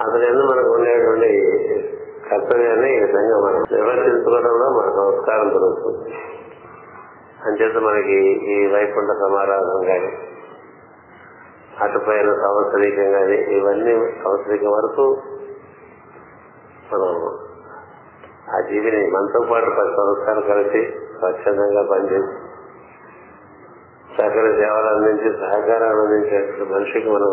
అతను మనకు ఉండేటువంటి కర్తవ్యాన్ని ఈ విధంగా మనం నిర్వర్తించుకోవడంలో మన సంస్కారం దొరుకుతుంది. అంచేత మనకి ఈ వైకుంఠ సమారాధం కానీ అటుపైన సంవత్సరీకం కానీ ఇవన్నీ సంవత్సరికం వరకు మనం ఆ జీవిని మనతో పాటు పది సంవత్సరాలు కలిసి స్వచ్ఛందంగా పనిచేసి సకల సేవలు అందించి సహకారాలు అందించే మనిషికి మనం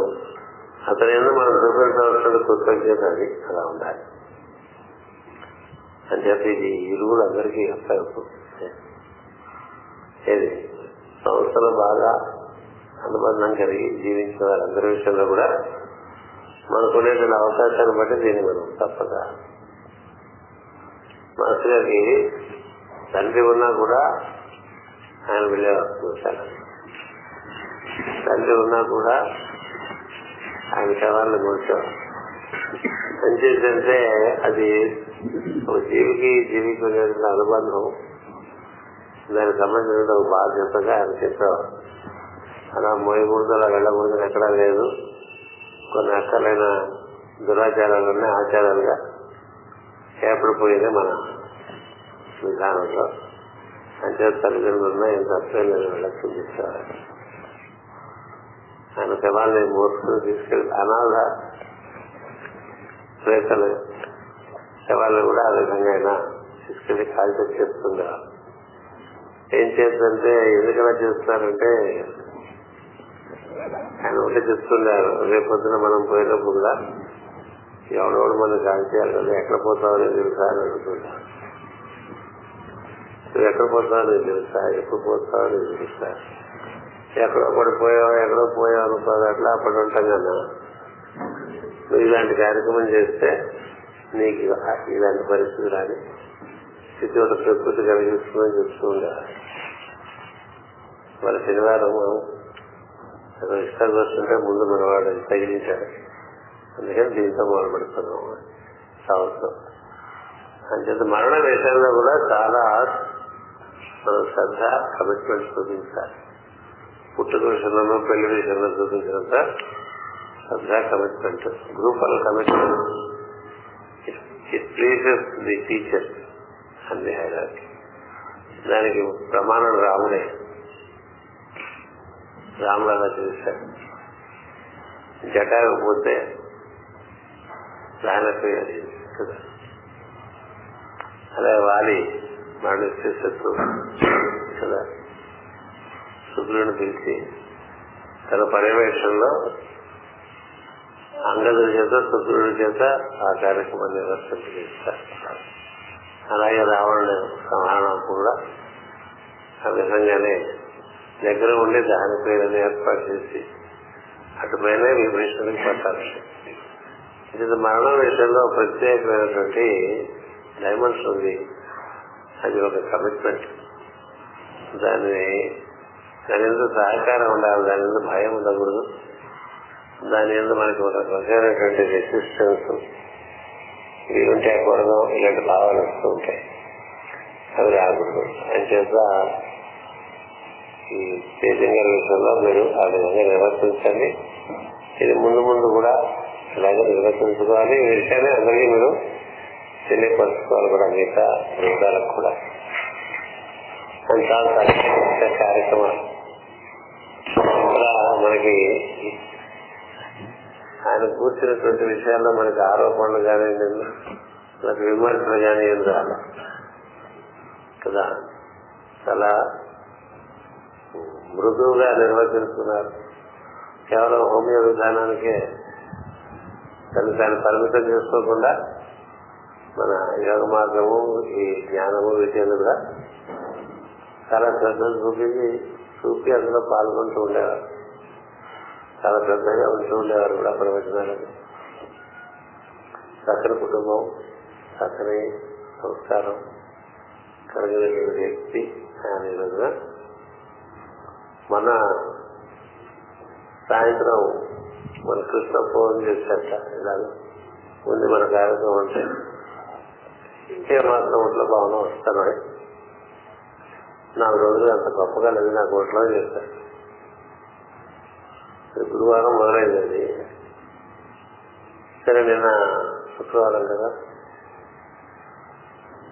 అతని ఎందుకు మనం చూపించవలసిన కృతజ్ఞత అది అలా ఉండాలి. అని ఇది ఇరువులు అందరికీ అర్థమవుతుంది ఏది? సంస్థలు బాగా అనుబంధం కలిగి జీవించిన వారందరి విషయంలో కూడా మనకునేటువంటి అవకాశాన్ని బట్టి దీన్ని మనం తప్పక మాస్టర్ గారికి తండ్రి ఉన్నా కూడా ఆయన వెళ్ళేవారు చూశాను తండ్రి ఉన్నా కూడా ఆయన శవాలను కూర్చోవాలి ఎంచేతంటే అది ఒక జీవికి జీవికి ఉండేటువంటి అనుబంధం. దానికి సంబంధించిన ఒక బాధ్యతగా ఆయన చెప్పేవారు. అలా మోయకూడదు అలా వెళ్ళకూడదు ఎక్కడా లేదు. కొన్ని అక్కలైన దురాచారాలు ఉన్నాయి ఆచారాలుగా చేపడిపోయేదే మన విధానంలో. అంటే తల్లిదండ్రులు ఉన్నాయి ఎంత తప్పేం లేదు వెళ్ళకి చూపించేవారు. ఆయన శవాన్ని మోసుకుని తీసుకెళ్ళి అనాథ ప్రేతలు శవాలను కూడా ఆ విధంగా అయినా తీసుకెళ్ళి కాల్చి చేస్తుండేవారు ఏం చేద్దంటే ఎందుకలా చేస్తున్నారంటే ఆయన ఒకటి చెప్తున్నారు రేపొద్దున మనం పోయినప్పుడు కూడా ఎవడెవడు మనం కాల్ చేయాలి ఎక్కడ పోతామని తెలుసా? అని అడుగుతుంటారు నువ్వు ఎక్కడ పోతావు నీకు తెలుసా? ఎప్పుడు పోతావు నీకు తెలుసా? ఎక్కడో పడిపోయావు ఎక్కడో పోయావు అనుకోదు అట్లా అప్పుడు ఉంటాం కదా. నువ్వు ఇలాంటి కార్యక్రమం చేస్తే నీకు ఇలాంటి పరిస్థితి రాని స్థితి ఒక ప్రకృతి కలిగిస్తుందని చెప్తూ ఉండేవారు. మరి శనివారం ఇష్టాలు వస్తుంటే ముందు మనవాడు తగిలించాడు అందుకని దీంతో మొదలు పెడుతున్నాం సంవత్సరం అంచేత మరణ విషయంలో కూడా చాలా మనం శ్రద్ధ కమిట్మెంట్ చూపించాలి. పుట్టుక విషయంలో పెళ్ళి విషయంలో చూపించినంత శ్రద్ధ commitment group of commitment it pleases the teacher and the hierarchy దానికి ప్రమాణం రాముడే. రాముడు అలా చూశాడు జటాకపోతే రానపోయేది కదా. అలా వాలి మరణిస్తే శత్రువు కదా. శుక్రుడిని పిలిచి తన పర్యవేక్షణలో అంగదుడి చేత శుక్రుడి చేత ఆ కార్యక్రమాన్ని నిర్వర్తింపజేస్తారు అలాగే రావణుని సంహారం కూడా ఆ విధంగానే దగ్గర ఉండి దాని పేరుని ఏర్పాటు చేసి అటుపైన విభీషణుడికి పట్టాలి ఇది మరణం విషయంలో ప్రత్యేకమైనటువంటి డైమండ్స్ ఉంది. అది ఒక కమిట్మెంట్ దాన్ని దాని ఎందుకు సహకారం ఉండాలి దాని ఎందుకు భయం ఉండకూడదు. దాని ఎందుకు మనకి ఒక రకమైనటువంటి రెసిస్టెన్స్ ఇవి ఉంటే కూడదు ఇలాంటి భావాలు వస్తూ ఉంటాయి. అవి రాకూడదు. అని చేత ఈ తేజం గారి విషయంలో మీరు ఆ విధంగా నిర్వర్తించండి. ఇది ముందు ముందు కూడా ఇలాగే నిర్వర్తించుకోవాలి. ఈ విషయాన్ని అందరికీ మీరు తెలియపరచుకోవాలి కూడా మిగతా వృద్ధాలకు కూడా. అది చాలా కార్యక్రమం మనకి ఆయన కూర్చున్నటువంటి విషయాల్లో మనకి ఆరోపణలు కానీ మనకి విమర్శలు కానీ ఏం రాదు కదా? చాలా మృదువుగా నిర్వచిస్తున్నారు కేవలం హోమియో విధానానికే తను తాను పరిమితం చేసుకోకుండా మన యోగ మార్గము ఈ జ్ఞానము వీటిని కూడా చాలా శ్రద్ధ చూపించి చూపి అందులో పాల్గొంటూ ఉండేవారు. చాలా శ్రద్ధగా ఉంటూ ఉండేవారు కూడా ప్రవచనాలని సకల కుటుంబం చక్కని సంస్కారం కలగలిగిన వ్యక్తి అనే రోజున. మన సాయంత్రం మన కృష్ణ ఫోన్ చేసేట ఇలాగ. ఉంది మన కార్యక్రమం అంటే ఇంకే మాత్రం ఒంట్లో భావన వస్తాను నాలుగు రోజులు అంత గొప్పగా లేదు నాకు ఒంట్లో చేస్తాను గురువారం మొదలైందండి. సరే నిన్న శుక్రవారం కదా.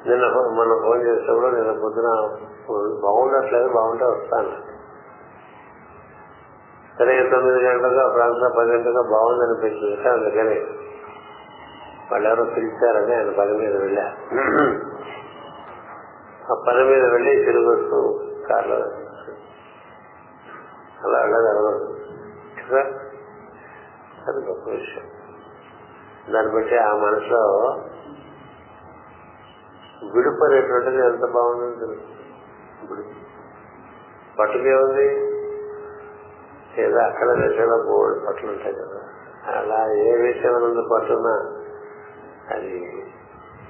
నిన్న మనం ఫోన్ చేసినప్పుడు నిన్న పొద్దున బాగుండట్లేదు బాగుంటే వస్తాను. సరే తొమ్మిది గంటలుగా ప్రాంతం పది గంటలుగా బాగుంది అనిపించింది అందుకని. వాళ్ళు ఎవరో పిలిచారని ఆయన పని మీద వెళ్ళా. ఆ పని మీద వెళ్ళి తిరిగి వస్తూ కార్లో అలా వెళ్ళగలగదు కదా? అది గొప్ప విషయం. దాన్ని బట్టి ఆ మనసులో విడుపు ఎంత బాగుందని తెలుస్తుంది. పట్టుకేముంది ఏదో అక్కడ దశలో బోర్డు పట్లు ఉంటాయి కదా. అలా ఏ విషయం నుండి పట్టున్నా అది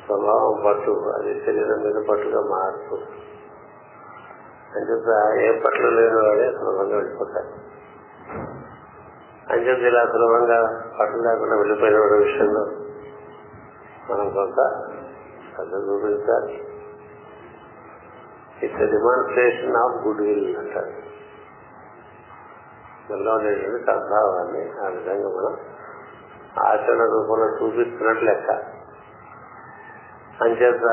స్వభావం పట్టు. అది శరీరం మీద పట్టుగా మారుతూ అంచేత ఏ పట్లు లేని వాడే సులభంగా వెళ్ళిపోతారు అంచేత ఇలా సులభంగా పట్టం లేకుండా వెళ్ళిపోయిన విషయంలో మనం కొంత శ్రద్ధ చూపించాలి it's demonstration of good will అంటారు. మనలో ఉండేటువంటి సద్భావాన్ని ఆ విధంగా మనం ఆచరణ రూపంలో చూపిస్తున్నట్లు లెక్క. అంచేత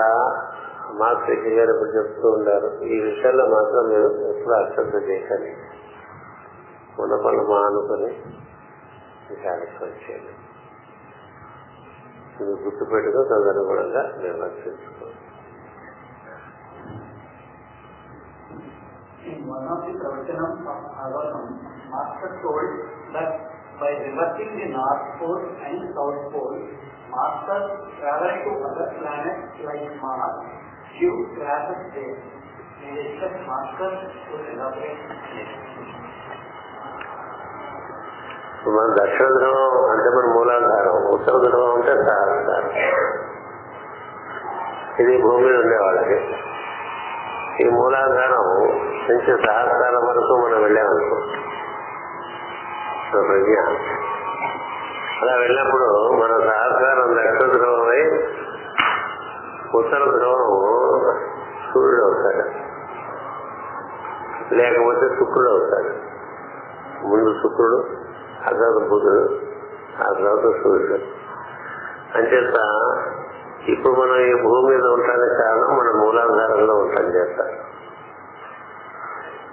మాస్టర్ గారు ఇప్పుడు చెప్తూ ఉండారు ఈ విషయాల్లో మాత్రం మీరు ఎప్పుడు అశ్రద్ధ చేయకండి ఉన్న పనులు మానుకొని ఈ కార్యక్రమం చేయండి ఇది గుర్తుపెట్టుకో తదనుగుణంగా నిర్వర్తించుకోండి In one of the pravacanam of Avanam, Master told that by reversing the North Pole and South Pole, Master traveled to other planets like Mars, few crashes there. May I request Master to elaborate this. మన దక్షిణ ధ్రువం అంటే మన మూలాధారం ఉత్తర ధ్రువం అంటే సహస్రం ఇది భూమి మీద ఈ మూలాధారం నుంచి సహస్రారం వరకు మనం వెళ్ళామనుకో. ప్రజ్ఞ అలా వెళ్ళినప్పుడు మన సహస్రారం దక్షిణ ధ్రువమై ఉత్తర ధ్రువం సూర్యుడు అవుతాడు. లేకపోతే శుక్రుడు అవుతాడు. ముందు శుక్రుడు ఆ తర్వాత బుధుడు ఆ తర్వాత సూర్యుడు అంచేత ఇప్పుడు మనం ఈ భూమి మీద ఉండడానికి కారణం మన మూలాధారంలో ఉంటాం చేత.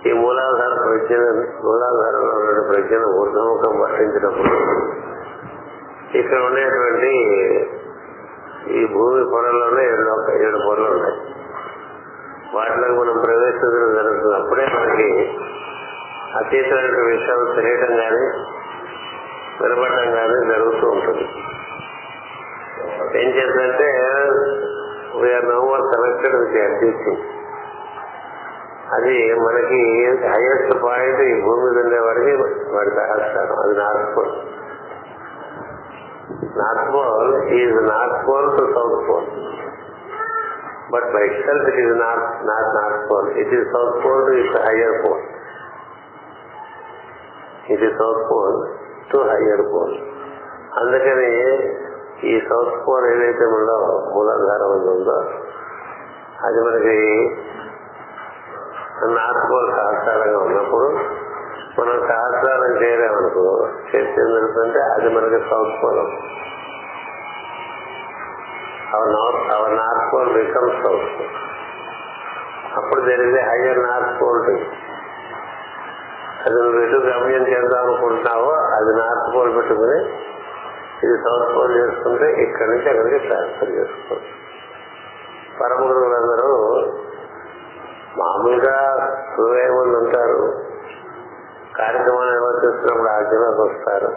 ఈ మూలాధార ప్రజ్ఞ మూలాధారంలో ఉన్న ప్రజ్ఞను ఊర్ధముఖం వర్తించినప్పుడు ఇక్కడ ఉండేటువంటి ఈ భూమి పొరల్లోనే ఏడు ఏడు పొరలు ఉంటాయి వాటిలోకి మనం ప్రవేశించడం జరుగుతుంది అప్పుడే మనకి అతీతమైన విషయాలు తెలియటం కానీ వినపడటం కానీ జరుగుతూ ఉంటుంది. ఏం చేస్తుందంటే we're no more connected with teaching అది మనకి హైయెస్ట్ పాయింట్ ఈ భూమి మీద ఉండే వాడికి వాడి సహస్రం అది north pole north pole is north pole to south pole but by itself it is not not north pole it is south pole to it's higher pole it is south pole to higher pole అందుకని ఈ south pole ఏదైతే ఉందో మూలాధారం ఉందో అది మనకి north pole సహస్రారంగా ఉన్నప్పుడు మనం సహస్రారం చేయలేమనుకో చేస్తే ఏం అది మనకి south pole our north our north pole become south pole. అప్పుడు జరిగితే హయ్యర్ నార్త్ పోల్ అది నువ్వు ఎటు గమ్యం చేద్దాం అనుకుంటున్నావో అది నార్త్ పోల్ పెట్టుకుని ఇది సౌత్ పోల్ చేసుకుంటే ఇక్కడి నుంచి అక్కడికి ట్రాన్స్ఫర్ చేసుకోవచ్చు పరమ గురువులందరూ మామూలుగా హృదయములు ఉంటారు. కార్యక్రమాలు నిర్వర్తిస్తున్నప్పుడు ఆజ్ఞలోకి వస్తారు.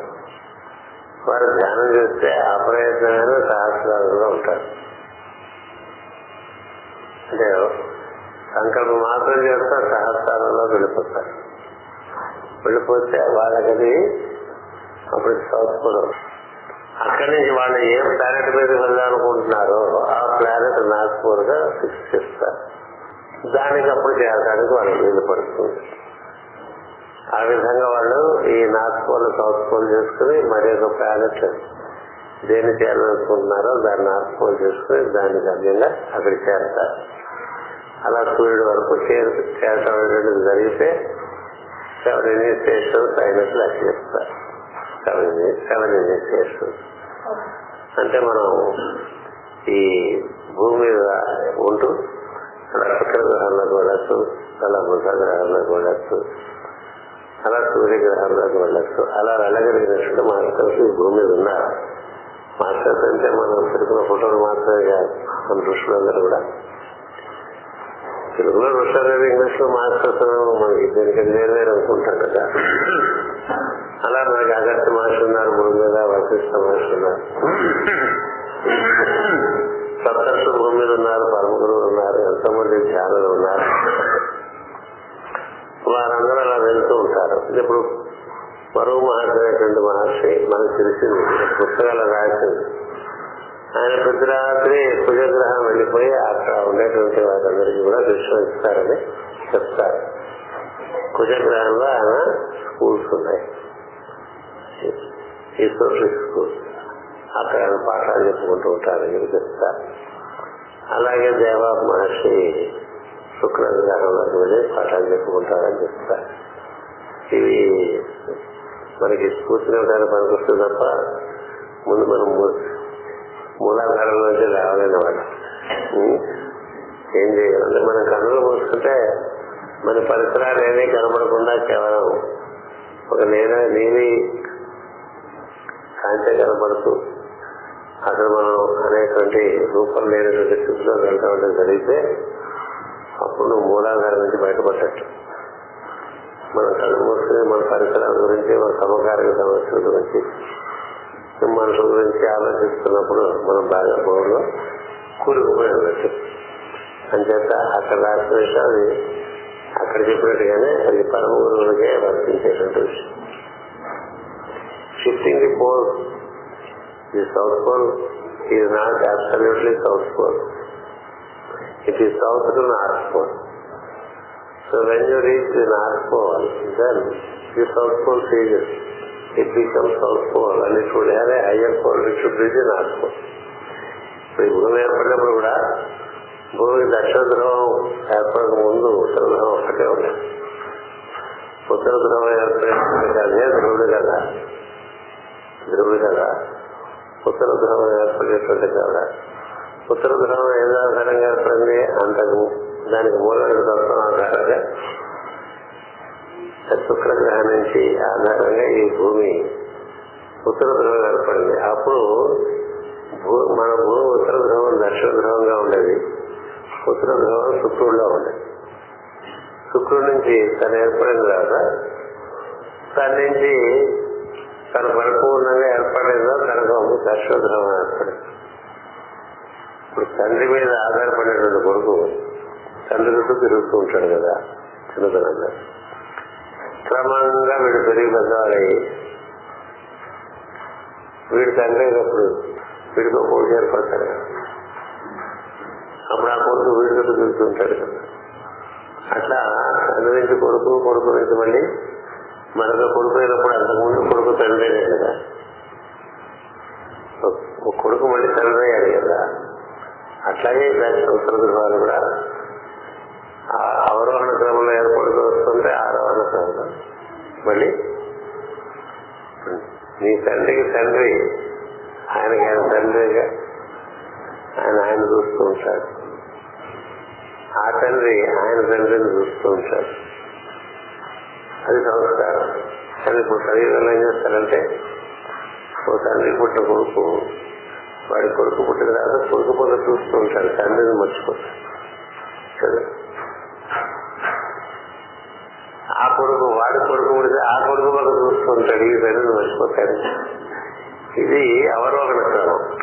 వారు ధ్యానం చేస్తే అప్రయత్నమైన సహస్రాలుగా ఉంటారు. అంటే సంకల్పం మాత్రం చేస్తారు సహస్రాలలో వెళ్ళిపోతారు. వెళ్ళిపోతే వాళ్ళకది అప్పుడు సౌత్ అక్కడి నుంచి వాళ్ళు ఏ ప్లానెట్ మీద వెళ్ళాలనుకుంటున్నారో ఆ ప్లానెట్ నాగ్పూర్గా ఫిక్స్ చేస్తారు. దానికి అప్పుడు చేరడానికి వాళ్ళకి వీలు పడుతుంది. ఆ విధంగా వాళ్ళు ఈ నార్త్ పోల్ సౌత్ పోల్ చేసుకుని మరి ఒక ప్లానెట్ దేన్ని చేయాలనుకుంటున్నారో దాన్ని నార్త్ పోల్ చేసుకుని దానికి అన్యంగా అక్కడ చేరతారు. అలా సూర్యుడు వరకు చేరు చేరటం జరిగితే సెవెన్ ఇనిషియేషన్స్ అయినట్లు లెక్క చెప్తారు సెవెన్ సెవెన్ ఇనిషియేషన్స్ అంటే మనం ఈ భూమి మీద ఉంటూ అలా శుక్ర వెళ్ళచ్చు అలా బుధ గ్రహంలోకి వెళ్ళచ్చు అలా సూర్యగ్రహంలోకి వెళ్ళచ్చు అలా వెళ్ళగలిగినట్టు మాస్టర్స్ ఈ భూమి మీద ఉన్నారు. మాస్టర్స్ అంటే మనం తిరుగుతున్న ఫోటోలు మాత్రమే కాదు మన ఋషులందరూ కూడా. తెలుగులో ఋషులు ఇంగ్లీష్లో మాస్టర్స్ మనకి దీనికి వేరు వేరు అనుకుంటాం కదా. అలా మనకి అగస్త్య మాస్టర్ ఉన్నారు భూమి మీద వశిష్ఠ మాస్టర్ ఉన్నారు. సప్తర్షు భూమి మీద ఉన్నారు పరమ పరమగురువులు ఉన్నారు ఎంతో మంది ధ్యానులు ఉన్నారు. వారందరూ అలా వెళ్తూ ఉంటారు. ఇప్పుడు మరో మహర్షి అనేటువంటి మహర్షి మనకు తెలిసింది పుస్తకాలు రాసింది ఆయన ప్రతి రాత్రి కుజగ్రహం వెళ్ళిపోయి అక్కడ ఉండేటువంటి వారందరికీ కూడా దృశ్యం ఇస్తారని చెప్తారు. కుజగ్రహంలో ఆయన స్కూల్స్ ఉన్నాయి. ఈ సోషల్ స్కూల్స్. అక్కడ ఆయన పాఠాలు చెప్పుకుంటూ ఉంటారని ఇవి చెప్తారు. అలాగే దేవా మహర్షి శుక్రగ్రహంలోకి వెళ్ళి పాఠాలు చెప్పుకుంటారని చెప్తారు. ఇవి మనకి స్ఫూర్తినివ్వడానికి పనికొస్తుంది తప్ప ముందు మనం మూలాధారం నుంచి లేవలేని వాడు. ఏం చేయాలంటే మన కన్నులు మూసుకుంటే మన పరిసరాలు ఏమీ కనబడకుండా కేవలం ఒక నేను నీలి కాంతి కనబడుతూ అక్కడ మనం అనేటువంటి రూపం లేనటువంటి స్థితిలో వెళ్ళటం జరిగితే అప్పుడు నువ్వు మూలాధారం నుంచి బయటపడ్డట్టు. మన కళ్ళు మూసుకుని మన పరిసరాల గురించి మన సమకాలిక సమస్యల గురించి మనుషుల గురించి ఆలోచిస్తున్నప్పుడు మనం బాగా బోర్లో కూరుకుపోయి ఉన్నట్టు అంచేత అక్కడ రాసిన విషయాలు అక్కడ చెప్పినట్టుగానే అది పరమ గురువులకే వర్తించేటువంటి విషయం. Shifting the pole the south pole is not absolutely south pole it is south to north pole so when you reach the north pole then the south pole ceases it becomes south pole and it would have a higher pole which would reach the north pole. ఇప్పుడు ఈ భూమి ఏర్పడినప్పుడు కూడా భూమి దక్షిణ ధ్రువం ఏర్పడక ముందు ఉత్తర ధ్రువం ఒకటే ఉండేది ఉత్తర ధ్రువం ఏర్పడేటువంటి అదే ధ్రువుడు కదా. ధ్రువుడు కదా. ఉత్తర ధ్రువం ఏర్పడేటువంటి కదా. ఉత్తర ధ్రువం ఏదో ఆధారంగా ఏర్పడింది? అంతకు దానికి మూలం తత్వం ఆధారంగా శుక్రగ్రహం నుంచి ఆధారంగా ఈ భూమి ఉత్తర ధ్రువం ఏర్పడింది. అప్పుడు మన భూమి ఉత్తర ధ్రువం దక్షిణ ధ్రువంగా ఉండేది. ఉత్తర ధ్రువం శుక్రుడిలో ఉండేది. శుక్రుడి నుంచి తను ఏర్పడిన తర్వాత తన నుంచి తన పరిపూర్ణంగా ఏర్పడిందో తనకు దక్షిణ ధ్రువం ఏర్పడింది. ఇప్పుడు తండ్రి మీద ఆధారపడినటువంటి కొడుకు తండ్రి చుట్టూ తిరుగుతూ ఉంటాడు కదా చిన్నతనంగా క్రమంగా వీడు పెరిగి పెద్దవాడయ్యి వీడి తండ్రి అయినప్పుడు వీడితో పోటీ ఏర్పడతాడు. కదా అప్పుడు ఆ కొడుకు వీడితో చుట్టూ తిరుగుతుంటాడు కదా అట్లా తండ్రి నుంచి కొడుకు కొడుకు నుంచి మళ్ళీ మరొక కొడుకు అయినప్పుడు అంతకుముందు కొడుకు తండ్రి అయ్యాడు కదా. ఒక కొడుకు మళ్ళీ తండ్రి అయ్యాడు కదా. అట్లాగే ఉత్తర ధ్రువాలు కూడా అవరోహణ క్రమంలో ఏర్పడుతూ వస్తుంటే ఆరోహణ క్రమం. మళ్ళీ నీ తండ్రికి తండ్రి ఆయనకి ఆయన తండ్రిగా ఆయన ఆయన చూస్తూ ఉంటాడు. ఆ తండ్రి ఆయన తండ్రిని చూస్తూ ఉంటాడు. అది సంస్కారం. కానీ ఇప్పుడు శరీరంలో ఏం చేస్తారంటే ఓ తండ్రి పుట్టిన కొడుకు వాడి కొడుకు పుట్టిన తర్వాత కొడుకు పొద్దు చూస్తూ ఉంటాడు. తండ్రిని మర్చిపోతాడు. కదా? ఆ కొడుకు వాడి కొడుకు పుడితే ఆ కొడుకు పక్క చూస్తూ ఈ తండ్రిని మర్చిపోతాడు. ఇది అవరోహణ క్రమం.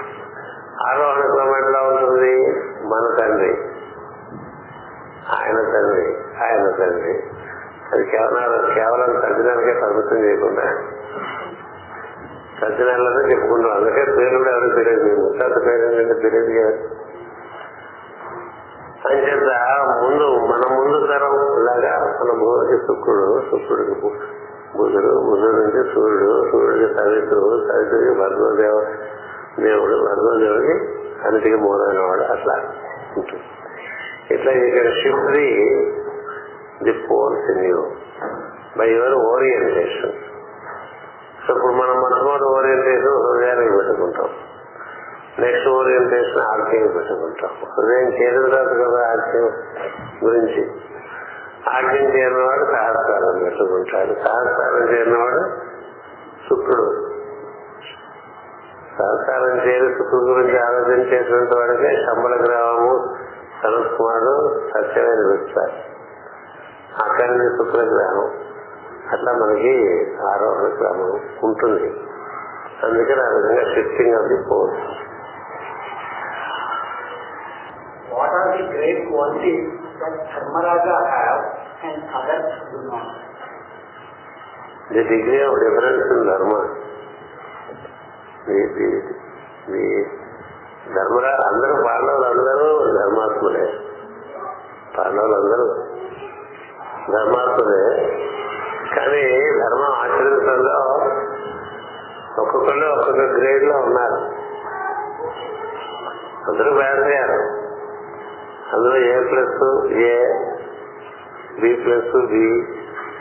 ఆరోహణ క్రమం ఎట్లా ఉంటుంది? మన తండ్రి. ఆయన తండ్రి ఆయన తండ్రి. అది కేవలం కేవలం తగ్గినానికే పరిమితం చేయకుండా తగ్గినాలనే చెప్పుకున్నాం అందుకే పేరు కూడా ఎవరికి తెలియదు. ముత్తాత పేరు ఏంటంటే తెలియదు కదా. అంచేత ముందు మన ముందు తరం లాగా మన భూమికి శుక్రుడు శుక్రుడికి బుధుడు బుధుడు నుంచి సూర్యుడు సూర్యుడికి సవిత్రుడు సవిత్రుడికి భర్గవదేవ దేవుడు భర్గవదేవుడికి అన్నిటికీ మూలమైన వాడు. అట్లా. ఇట్లా ఇక్కడ shift the the poles in you by your orientation. So ఇప్పుడు మనం మొట్టమొదటి ఓరియంటేషన్ హృదయానికి పెట్టుకుంటాం. నెక్స్ట్ ఓరియంటేషన్ ఆర్కింగ్ పెట్టుకుంటాం హృదయం చేరిన తర్వాత కదా ఆర్కింగ్ గురించి. ఆర్కింగ్ చేరిన వాడు సహస్రారం పెట్టుకుంటాడు సహస్రారం చేరినవాడు శుక్రుడు. సహస్రారం చేరి శుక్రుడు గురించి ఆలోచన వాడికే శంబల గ్రామము సనత్ కుమారుడు సత్యమైన పిలుస్తారు అక్కడి నుంచి శుక్ర గ్రామం అట్లా మనకి ఆరోహణ క్రమం ఉంటుంది. అందుకని ఆ విధంగా షిఫ్టింగ్ అది the post What are the great qualities that Dharmaraja have and others do not? The degree of difference in dharma. The- the- the ధర్మరా అందరూ పాండవులు అందరూ ధర్మాత్ములే. పాండవులు అందరూ ధర్మాత్ములే. కానీ ధర్మం ఆచరించడంలో ఒక్కొక్కళ్ళు ఒక్కొక్క గ్రేడ్లో ఉన్నారు. అందరూ పాస్ అందులో A plus A B plus B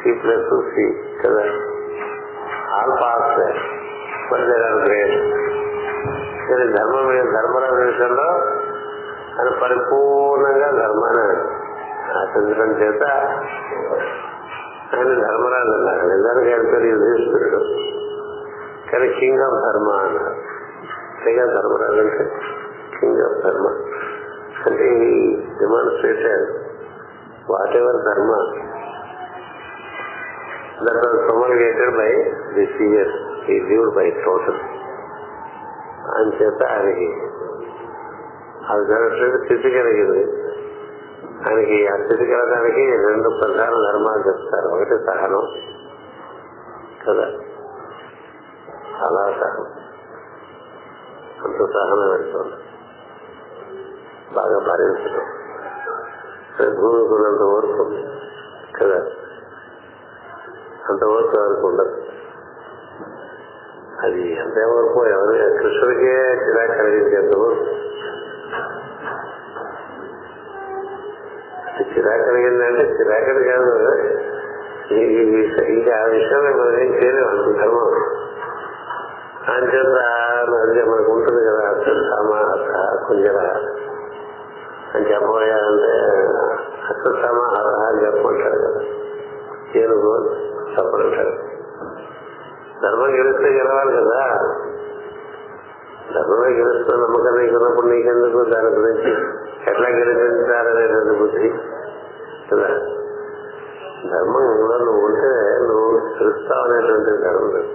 C plus C కదా? ఆల్ పాస్ బట్ గ్రేట్ కానీ ధర్మం ధర్మరాజు విషయంలో అది పరిపూర్ణంగా ధర్మాన్ని ఆచరించడం చేత ఆయన ధర్మరాజు అన్నారు. నిజానికి ఆయన పేరు యుధిష్ఠుడు కానీ కింగ్ ఆఫ్ ధర్మ అన్నారు. అంతేగా ధర్మరాజు అంటే కింగ్ ఆఫ్ ధర్మ. అంటే ఈ demonstrated whatever dharma that was promulgated by the CS ఈ లీవ్డ్ బై టోటల్ అని చేత ఆయనకి అది జరగట్లేదు స్థితి కలిగింది ఆయనకి ఆ స్థితి కలగడానికి రెండు ప్రధాన ధర్మాలు చెప్తారు. ఒకటి సహనం. కదా? చాలా సహనం. అంత సహనం పెడుతుంది. బాగా భరించడం భూమికున్నంత వరకు కదా అంతవరకు వరకు ఎవరికి ఉండదు అది ఎంత వరకు ఎవరి కృష్ణుడికే చిరా కలిగించేంత వరకు చిరాకు కలిగిందంటే చిరాకడి కాదు ఈ విషయం ఇంకా ఆ విషయంలో మనం ఏం చేయలేము అంత ధర్మం అంచేత అదే మనకు ఉంటుంది కదా అశ్వత్థామ హత కుంజర అని చెప్పబోయాలంటే అశ్వత్థామ హత అని చెప్పమంటాడు కదా ఏనుగు చెప్పమంటాడు ధర్మం గెలిస్తే గెలవాలి కదా ధర్మమే గెలుస్తున్న నమ్మకం నీకున్నప్పుడు నీకెందుకు దాని గురించి ఎట్లా గెలిపించాలనేటువంటి బుద్ధి కదా ధర్మంలో నువ్వు ఉంటే నువ్వు తెలుస్తావనేటువంటి ధర్మం లేదు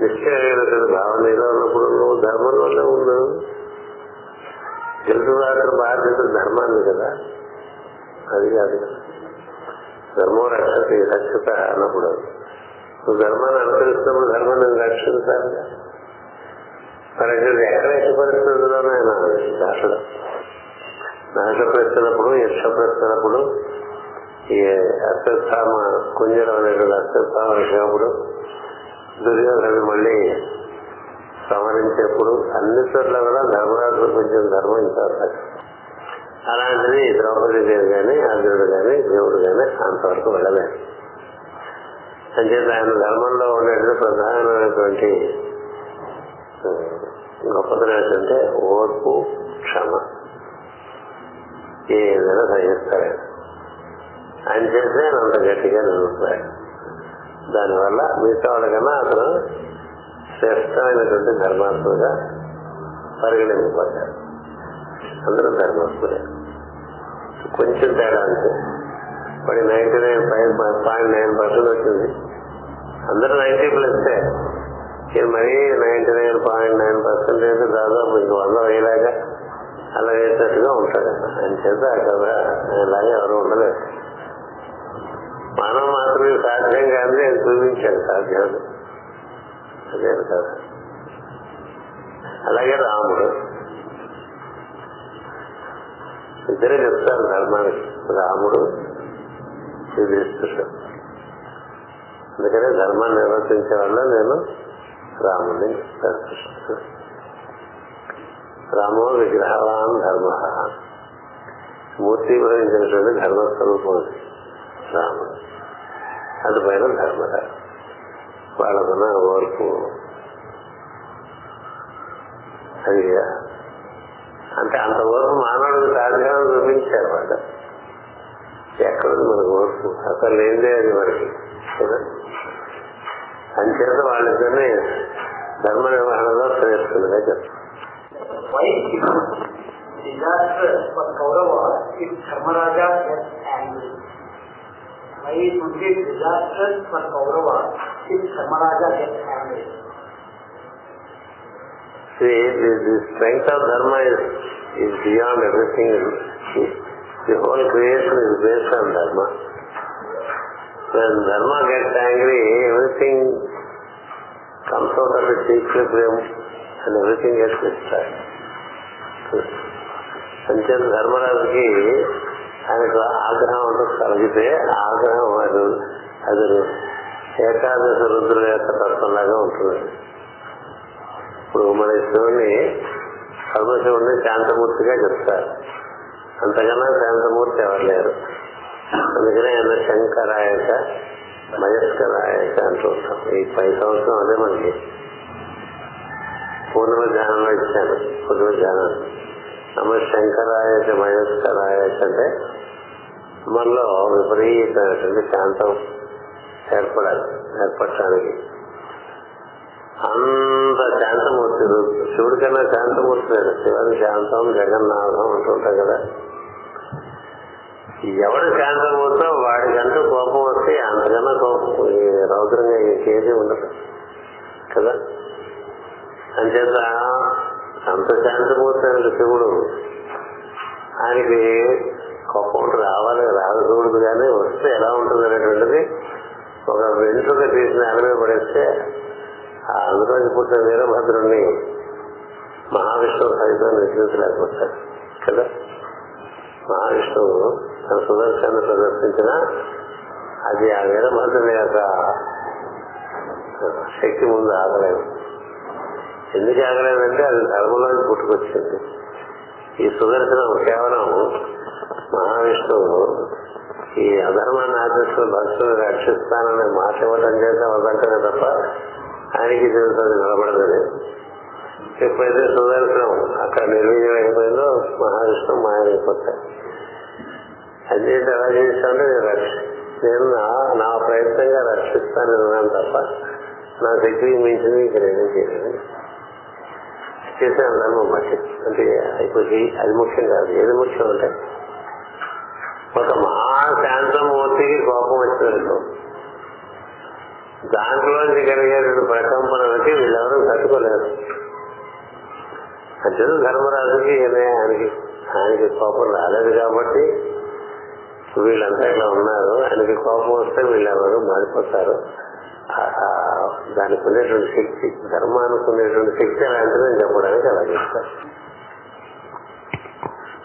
నిశ్చయమైనటువంటి భావన నీలో ఉన్నప్పుడు నువ్వు ధర్మంలోనే ఉన్నావు గెలుచువాడు బాధ్యత ధర్మాన్ని కదా? అది కాదు. ధర్మం రక్షతి రక్షత అన్నప్పుడు నువ్వు ధర్మాన్ని అనుసరిస్తున్నప్పుడు ధర్మాన్ని రక్షించాలి. మరి ఇక్కడ ఎక్కడ ఎట్టి పరిస్థితుల్లో ఆయన దాటడం నాట ప్రశ్నప్పుడు యక్ష ప్రశ్నప్పుడు ఈ అశ్వత్థామ కుంజరం అనేటువంటి అశ్వత్థామ విషయంప్పుడు దుర్యోధను మళ్ళీ సంహరించేప్పుడు అన్ని చోట్ల కూడా ధర్మరాజు కొంచెం ధర్మం ఇంతవరకు అలాంటిది ద్రౌపది దేవి కానీ అర్జునుడు కానీ దేవుడు కానీ అంతవరకు వెళ్ళలేదు. అంచేత ఆయన ధర్మంలో ఉండేటువంటి ప్రధానమైనటువంటి గొప్పతనం ఏంటంటే ఓర్పు క్షమ. ఏదైనా సహిస్తాడు. ఆయన. చేస్తే ఆయన అంత గట్టిగా నిలుస్తాడు. దానివల్ల మిగతా వాళ్ళకన్నా అతను శ్రేష్టమైనటువంటి ధర్మాత్మగా పరిగణింపబడ్డారు అందరూ ధర్మాత్ములే. కొంచెం తేడా అంతే. వాడి ninety nine five point nine percent వచ్చింది. అందరూ నైన్టీ ప్లస్ ఇది మరీ ninety nine point nine percent అయితే దాదాపు ఇంక వంద అయ్యేలాగా అలా వేసినట్టుగా ఉంటాడు. ఆయన చేత అక్కడ అలాగే ఎవరు ఉండలేదు మనం మాత్రమే సాధ్యం కాదు అని చూపించాడు సాధ్యం అదే కదా. అలాగే రాముడు ఇద్దరే చెప్తారు ధర్మానికి రాముడు యుధిష్ఠుడు అందుకనే ధర్మాన్ని నిర్వర్తించే వల్ల నేను రాముడిని దర్శిస్తున్నాను రామో విగ్రహవాన్ ధర్మ. మూర్తి భవించినటువంటి ధర్మస్వరూపం అది. రాముడు. అందుపైన ధర్మరాజు వాళ్ళకున్న ఓర్పు అది అంటే అంతవరకు మానవుడికి సాధ్యం చూపించారు వాళ్ళు ఎక్కడుంది మనకు ఓర్పు అసలు లేదే అది మనకి కదా? అంచేత వాళ్ళిద్దరిని ధర్మ నిర్వహణలో ప్రయత్నంగా చెప్తారు. Why it is disastrous for Kaurava if Dharmaraja gets angry? Why it would be disastrous for Kaurava if Dharmaraja gets angry? See, the, the strength of dharma is, is beyond everything. The whole creation is based on dharma. When dharma gets angry, everything comes out of its equilibrium and everything gets destroyed. అంచేత ధర్మరాజుకి ఆయనకు ఆగ్రహం అంటూ కలిగితే ఆగ్రహం వారు అది ఏకాదశ రుద్రుల యొక్క తత్వంలాగా ఉంటుంది. ఇప్పుడు మన శివుని పరమశివుణ్ణి శాంతమూర్తిగా చెప్తారు. అంతకన్నా శాంతమూర్తి ఎవరు లేరు. అందుకనే ఆయన శంకరాయక మయస్కరాయక అంటూ ఉంటాం ఈ పది సంవత్సరం అదే మనకి. పూర్ణిమ ధ్యానంలో ఇచ్చాను పూర్ణిమ ధ్యానం నమ శంకరాయక మయస్కరాయక అంటే మనలో విపరీతమైనటువంటి శాంతం ఏర్పడాలి ఏర్పడటానికి అంత శాంతమూర్తి శివుడి కన్నా శాంతమూర్తి లేదు శివని శాంతం జగన్నాథం అంటుంటాం కదా. ఎవడు శాంతమూర్తో వాడికంటూ కోపం వస్తే అంతకన్నా కోపం ఈ రౌద్రంగా ఇంకేది ఉండదు కదా. అంచేత అంత శాంతమూర్తి శివుడు. ఆయనకి కోపం రావాలి రాదు రాకూడదు కానీ వస్తే ఎలా ఉంటుంది అనేటువంటిది ఒక వెంట్రుక తీసిన అలవే పడేస్తే ఆ అందులోకి పుట్టిన వీరభద్రుణ్ణి మహావిష్ణువు సైతం నిశ్చించలేకపోతాడు కదా? మహావిష్ణువు తన సుదర్శనాన్ని ప్రదర్శించిన అది ఆ వీరభద్రుని యొక్క శక్తి ముందు ఆగలేదు. ఎందుకు ఆగలేదంటే అది ధర్మంలోకి పుట్టుకొచ్చింది. ఈ సుదర్శనం కేవలం మహావిష్ణువు ఈ అధర్మాన్ని ఆచరిస్తున్న భక్తులు రక్షిస్తాననే మాట ఇవ్వడం చేత వదంటనే తప్ప ఆయనకి తెలుస్తుంది నిలబడదని ఎప్పుడైతే సుదర్శనం అక్కడ నిర్వీర్యం మహావిష్ణువు మాయమైపోతాయి అది ఎలా చేశానంటే నేను రక్ష నేను నా- నా ప్రయత్నంగా రక్షిస్తాను తప్ప నా శక్తికి మించింది ఇక్కడ ఏమీ చేయలేదు చేసే ధర్మం అంటే అయిపోయి అది ముఖ్యం కాదు. ఏది ముఖ్యం అంటే ఒక మహాశాంతమూర్తికి కోపం వచ్చినట్టు. దాంట్లోంచి కలిగేటువంటి ప్రకంపనలకి వీళ్ళెవరూ తట్టుకోలేరు. అర్జున ధర్మరాజుకి ఈయన ఆయనకి ఆయనకి కోపం రాలేదు కాబట్టి వీళ్ళంతా ఇలా ఉన్నారు. ఆయనకి కోపం వస్తే వీళ్ళెవరు మారిపోతారు. ఆ దానికి ఉండేటువంటి శక్తి ధర్మానికి ఉండేటువంటి శక్తి అలాంటిదని చెప్పడానికి అలా చెప్తారు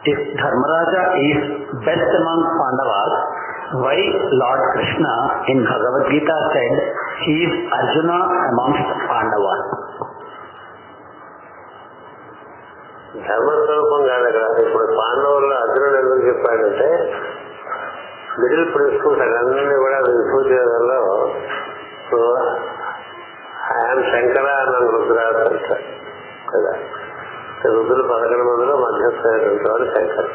If Dharmaraja is best among Pandavas, why Lord Krishna in Bhagavad Gita said he is Arjuna amongst Pandavas? ధర్మస్వరూపం కాదు అక్కడ ఇప్పుడు పాండవుల్లో అర్జునుడు ఎందుకు చెప్పాడంటే మిడిల్ ప్రిన్సిపల్స్ అన్నీ కూడా ఇప్పుడు ఆయన శంకర నన్ను రుద్రాస్ అంటారు కదా రుద్రులు పదకొండు మందిలో మధ్యస్థమైనటువంటి వాడు శంకర్.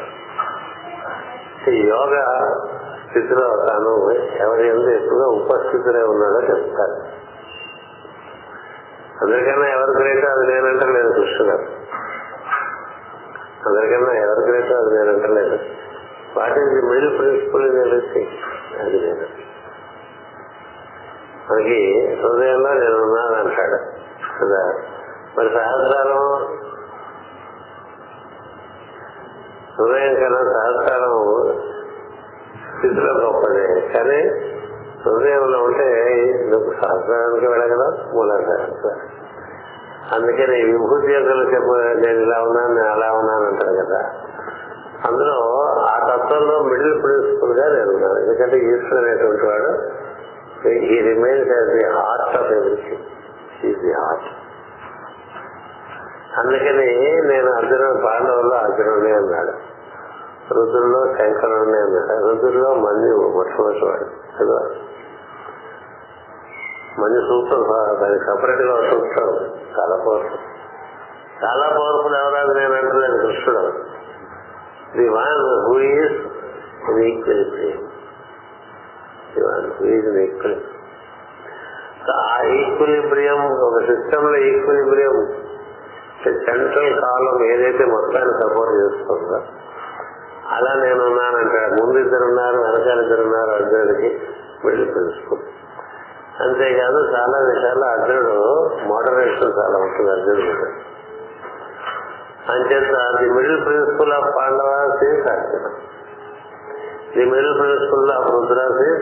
ఈ యోగ స్థితిలో తాను ఎవరి ఎందు ఎక్కువగా ఉపస్థితులే ఉన్నాడో చెప్తారు. అందరికన్నా ఎవరు గ్రేటో అది నేనంటే లేదు కృష్ణుడు. అందరికన్నా ఎవరు గ్రేటో అది నేనంటే లేదు what is the middle principle in everything అది నేను. మనకి హృదయంలో నేను ఉన్నాను అంటాడు. కదా? మరి సహస్రారం? హృదయం కన్నా సహస్రారం స్థితిలో గొప్పదే. కానీ హృదయంలో ఉంటే నువ్వు సహస్రానికి వెళ్ళగలవు మూలాధారానికి. అందుకని విభూతి యోగులు చెప్పు నేను ఇలా ఉన్నాను నేను అలా ఉన్నాను అంటారు కదా? అందులో ఆ తత్వంలో మిడిల్ ప్రిన్సిపల్గా నేను ఉన్నాను. ఎందుకంటే ఈశ్వరు అనేటువంటి వాడు he remains as the heart of everything. She is the heart. అందుకని నేను అర్జునుడు పాండవుల్లో అర్జునుడే అన్నాడు. రుద్రుల్లో శంకరుడే అన్నాడు. రుద్రుల్లో మంది మొట్టమొదటి వాడు కదా మంది సూత్రం దానికి సపరేట్గా సూత్రం. చాలా పవర్ఫుల్ చాలా పవర్ఫుల్ ఎవరాదు నేను అంటున్నాను కృష్ణుడు. The one who is equal Prem the is in equally ఆ ఈక్విలిబ్రియం ఒక సిస్టమ్లో ఈక్వలిబ్రియం సెంట్రల్ కాలం ఏదైతే మొత్తాన్ని సపోర్ట్ చేస్తుందో అలా నేను ఉన్నానంటే ముందు ఇద్దరు ఉన్నారు వెనకాల ఇద్దరు ఉన్నారు అర్జునుడికి మిడిల్ ప్రిన్సిపల్ అంతేకాదు చాలా విషయాల్లో అర్జునుడు మోడరేషన్ చాలా ఉంటుంది అర్జునుడు అంచేత the middle principle of Pandava is Arjuna the middle principle of Rudras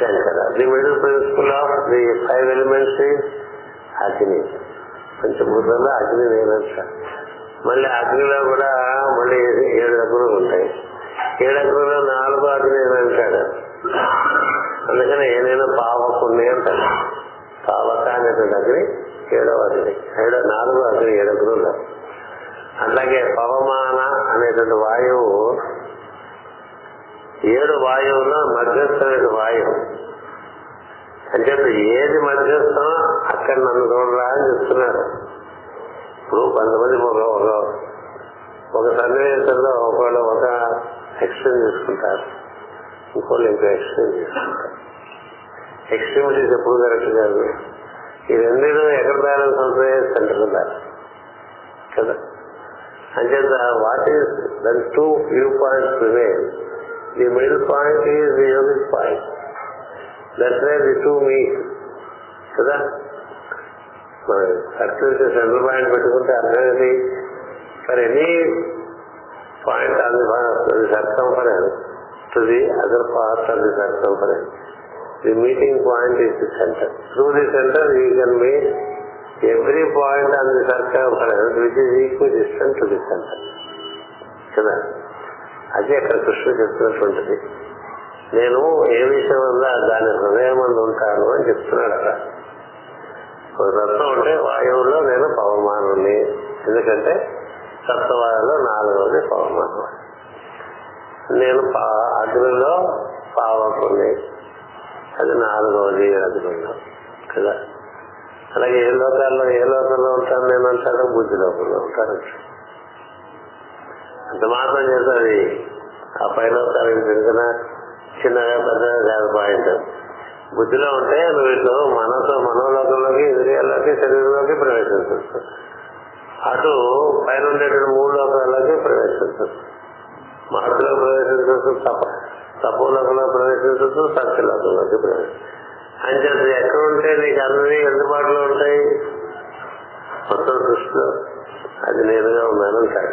Shankara. The middle principle of the five elements Agni. పంచభూతంలో అగ్ని నేనంట మళ్ళీ అగ్నిలో కూడా మళ్ళీ ఏడు అగ్నులు ఉంటాయి. ఏడు అగ్నులో నాలుగు అగ్ని అంటాడు. అందుకని ఏదైనా పావకుణ్ణి అంటాడు. పావక అనేటువంటి అగ్ని ఏడవ అగ్ని. ఏడో నాలుగో అగ్ని ఏడు అగ్నులు అట్లాగే పవమాన అనేటువంటి వాయువు ఏడు వాయువులో మధ్యస్థమైన వాయువు. అంటే ఏది మధ్యస్థం అక్కడ నన్ను చూడరా అని చెప్తున్నారు. ఇప్పుడు కొంతమంది ఒక ఒక ఒక సన్నివేశంలో ఒకవేళ ఒక ఎక్స్ట్రీమ్ చేసుకుంటారు ఇంకోళ్ళు ఇంకో ఎక్స్ట్రీమ్ తీసుకుంటారు. ఎక్స్ట్రీమిటీస్ ఎప్పుడు కరెక్ట్ కాదు ఈ రెండింటిలో ఎక్కడ బ్యాలెన్స్ అవుతాయి సెంటర్ బ్యాలెన్స్ కదా? అంచేత what is then two view points prevail the middle point is the yogic point that's why the two meet కదా సర్కిల్ సెంటర్ పాయింట్ పెట్టుకుంటే అర్థమైంది for any point on the circumference to the other part of the circumference the meeting point is the centre through the centre you can meet every point on the circumference which is equal distant to the centre కదా అది అక్కడ కృష్ణుడు చెప్తున్నటువంటిది నేను ఏ విషయం వల్ల దాని హృదయం ఉంటాను అని చెప్తున్నాడు అక్కడ ఒక అంటే ఉంటే వాయువులో నేను పవమానుని. ఎందుకంటే సప్తవాయువులో నాలుగవది పవమానం. నేను అగ్నిలో పావకుని అది నాలుగవది అగ్నిలో. కదా? అలాగే ఏ లోకాల్లో ఏ లోకంలో ఉంటాను నేను అంటాను బుద్ధి లోకంలో ఉంటాను అంత మాత్రం చేస్తుంది ఆ పైన తిరుగుతున్న చిన్నగా పెద్దగా కాదు పాయింట్ బుద్ధిలో ఉంటే నువ్వు ఇటు మనసు మనోలోకంలోకి ఇంద్రియాల్లోకి శరీరంలోకి ప్రవేశించవచ్చు అటు పైన ఉండేటువంటి మూడు లోకాల్లోకి ప్రవేశించవచ్చు మాటలో ప్రవేశించవచ్చు తప తపోలోకంలో ప్రవేశించవచ్చు సత్యలోకంలోకి ప్రవేశించవచ్చు అంచేత ఎక్కడ ఉంటే నీకు అన్ని అందుబాటులో ఉంటాయి? మొత్తం దృష్టిలో అది నేనుగా ఉన్నాను అంటాడు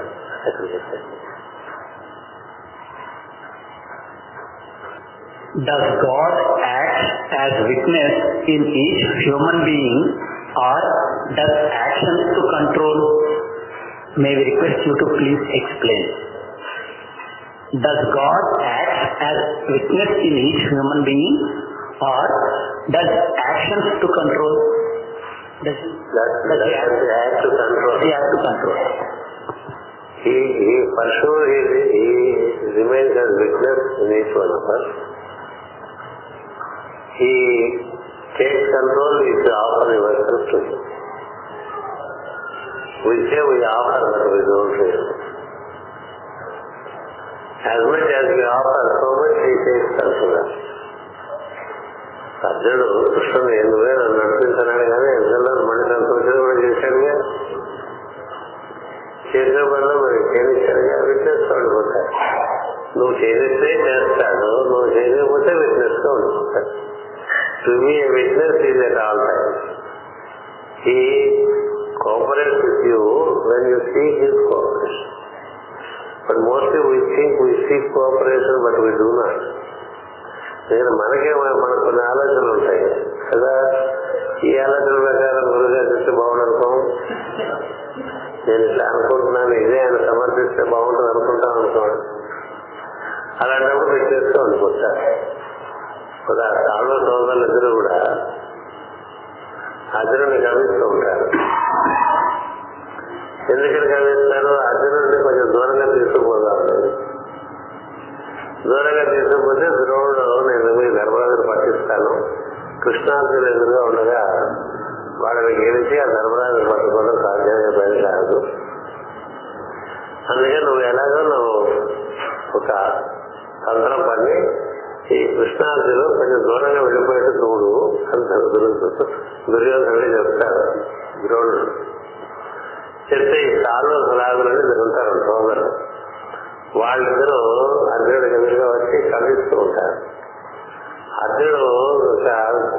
Does God act as witness in each human being or does actions to control? May we request you to please explain. Does God act as witness in each human being or does actions to control? Does, that, does he act, to control? He has to control. He, he for sure he, he remains as witness in each one of us. He takes control if you offer yourself to him. We say we offer but we don't really. As much as we offer, so much he takes control. అర్జునుడు కృష్ణుడు ఎందువే నన్ను నడిపించన్నాడు కానీ ఎందుకన్నా మళ్ళీ సంతోషం కూడా చేశాడుగా చేసిన పనులు మరి చేయనిచ్చాడుగా విట్నెస్ ఉండిపోతాడు నువ్వు చేస్తే చేస్తాడు నువ్వు చేయకపోతే విట్నెస్గా ఉండిపోతాడు. To me witness is at all time he cooperate with you when you see his cooperation but mostly we think we seek cooperation but we do not నేను మనకే మనకు కొన్ని ఆలోచనలు బాగుంటుంది అనుకుంటాం అనుకోండి. అలాంటప్పుడు మీరు చేస్తూ అనుకుంటారు ఆలో సోదరులు ఇద్దరు కూడా అర్జునుడిని గమనిస్తూ ఉంటారు. ఎందుకని గమనిస్తారు అర్జునుడిని కొంచెం దూరంగా తీసుకుపోదాం దూరంగా తీసుకుపోతే ద్రోణుడు నేను మీ ధర్మరాజును పట్టిస్తాను కృష్ణార్జునులు ఎదురుగా ఉండగా వాళ్ళని గెలిచి ఆ ధర్మరాజును పట్టుకొని ఒక తంత్రం పని ఈ కృష్ణార్జును కొంచెం దూరంగా వెళ్ళిపోయేట్టు చూడు అని దుర్యోధనుడు చెప్తారు ద్రోణుడు చెప్తే ఈ కాలు సలాగులని ఉంటారు సోదరు వాళ్ళిద్దరూ అర్జునుడికి ఎదురుగా వచ్చి కలుస్తూ ఉంటారు అర్జునుడు ఒక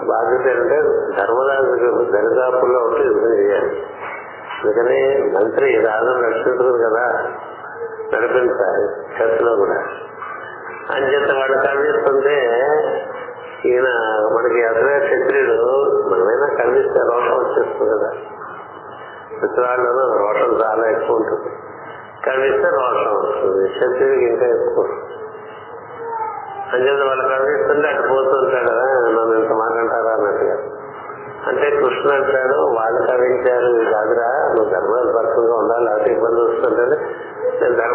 బాధ్యత ఏంటంటే ధర్మరాజుకు దరిదాపుల్లో ఉంటే యుద్ధం చేయాలి అందుకని మంత్రి రాజు నడుచుకుంటుంది కదా నడిపించాలి చర్చలో కూడా అంచేత వాడు కనిపిస్తుంటే ఈయన మనకి అసలే క్షత్రియుడు మనమైనా కనిపిస్తే రోషం వచ్చేస్తుంది కదా మిత్రాళ్ళలో రోషం చాలా ఎక్కువ ఉంటుంది కనిపిస్తే రోషం వస్తుంది క్షత్రియుడికి ఇంకా ఎక్కువ అంచేత వాళ్ళు కనిపిస్తుంటే అటు పోతుంటాడు కదా నన్ను ఇంత మాట్లాడతారా అన్నట్టుగా అంటే కృష్ణ అంటాడు వాళ్ళు కవించారు ఇది కాదురా నువ్వు ధర్మాలు పరకంగా ఉండాలి లేకపోతే ఇబ్బంది వస్తుంటే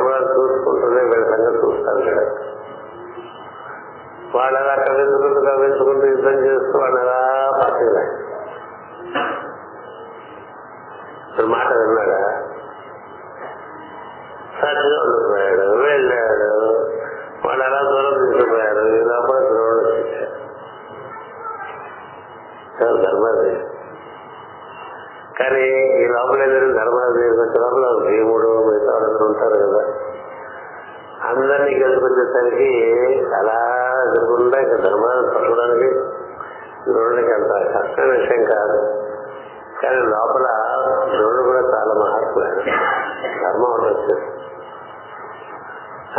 నేను ధర్మాలు చూసుకుంటూనే వీళ్ళ సంగతి చూస్తాను కదా. వాళ్ళు అలా కవించుకుంటూ కవించుకుంటూ యుద్ధం చేస్తూ వాళ్ళు ఎలా పక్కగా మాట విన్నాడు సరిగా ఉండిపోయాడు వెళ్ళాడు వాళ్ళు అలా దూరం తీసుకుపోయారు ఈ లోపల ద్రోణుడు వచ్చేసాడు ధర్మాది కానీ ఈ లోపల ఏదైనా ధర్మాది వచ్చే లోపల భీముడు మిగతా వాళ్ళందరూ ఉంటారు కదా అందరినీ గెలుపుకొచ్చేసరికి అలా ఎదుర్కొంటే ఇక ధర్మాన్ని పట్టుకోవడానికి ద్రోణుడికి అంత కష్టమైన విషయం కాదు కానీ లోపల ద్రోణుడు కూడా చాలా మహాత్ముడు ధర్మం ఒకటి వచ్చేసి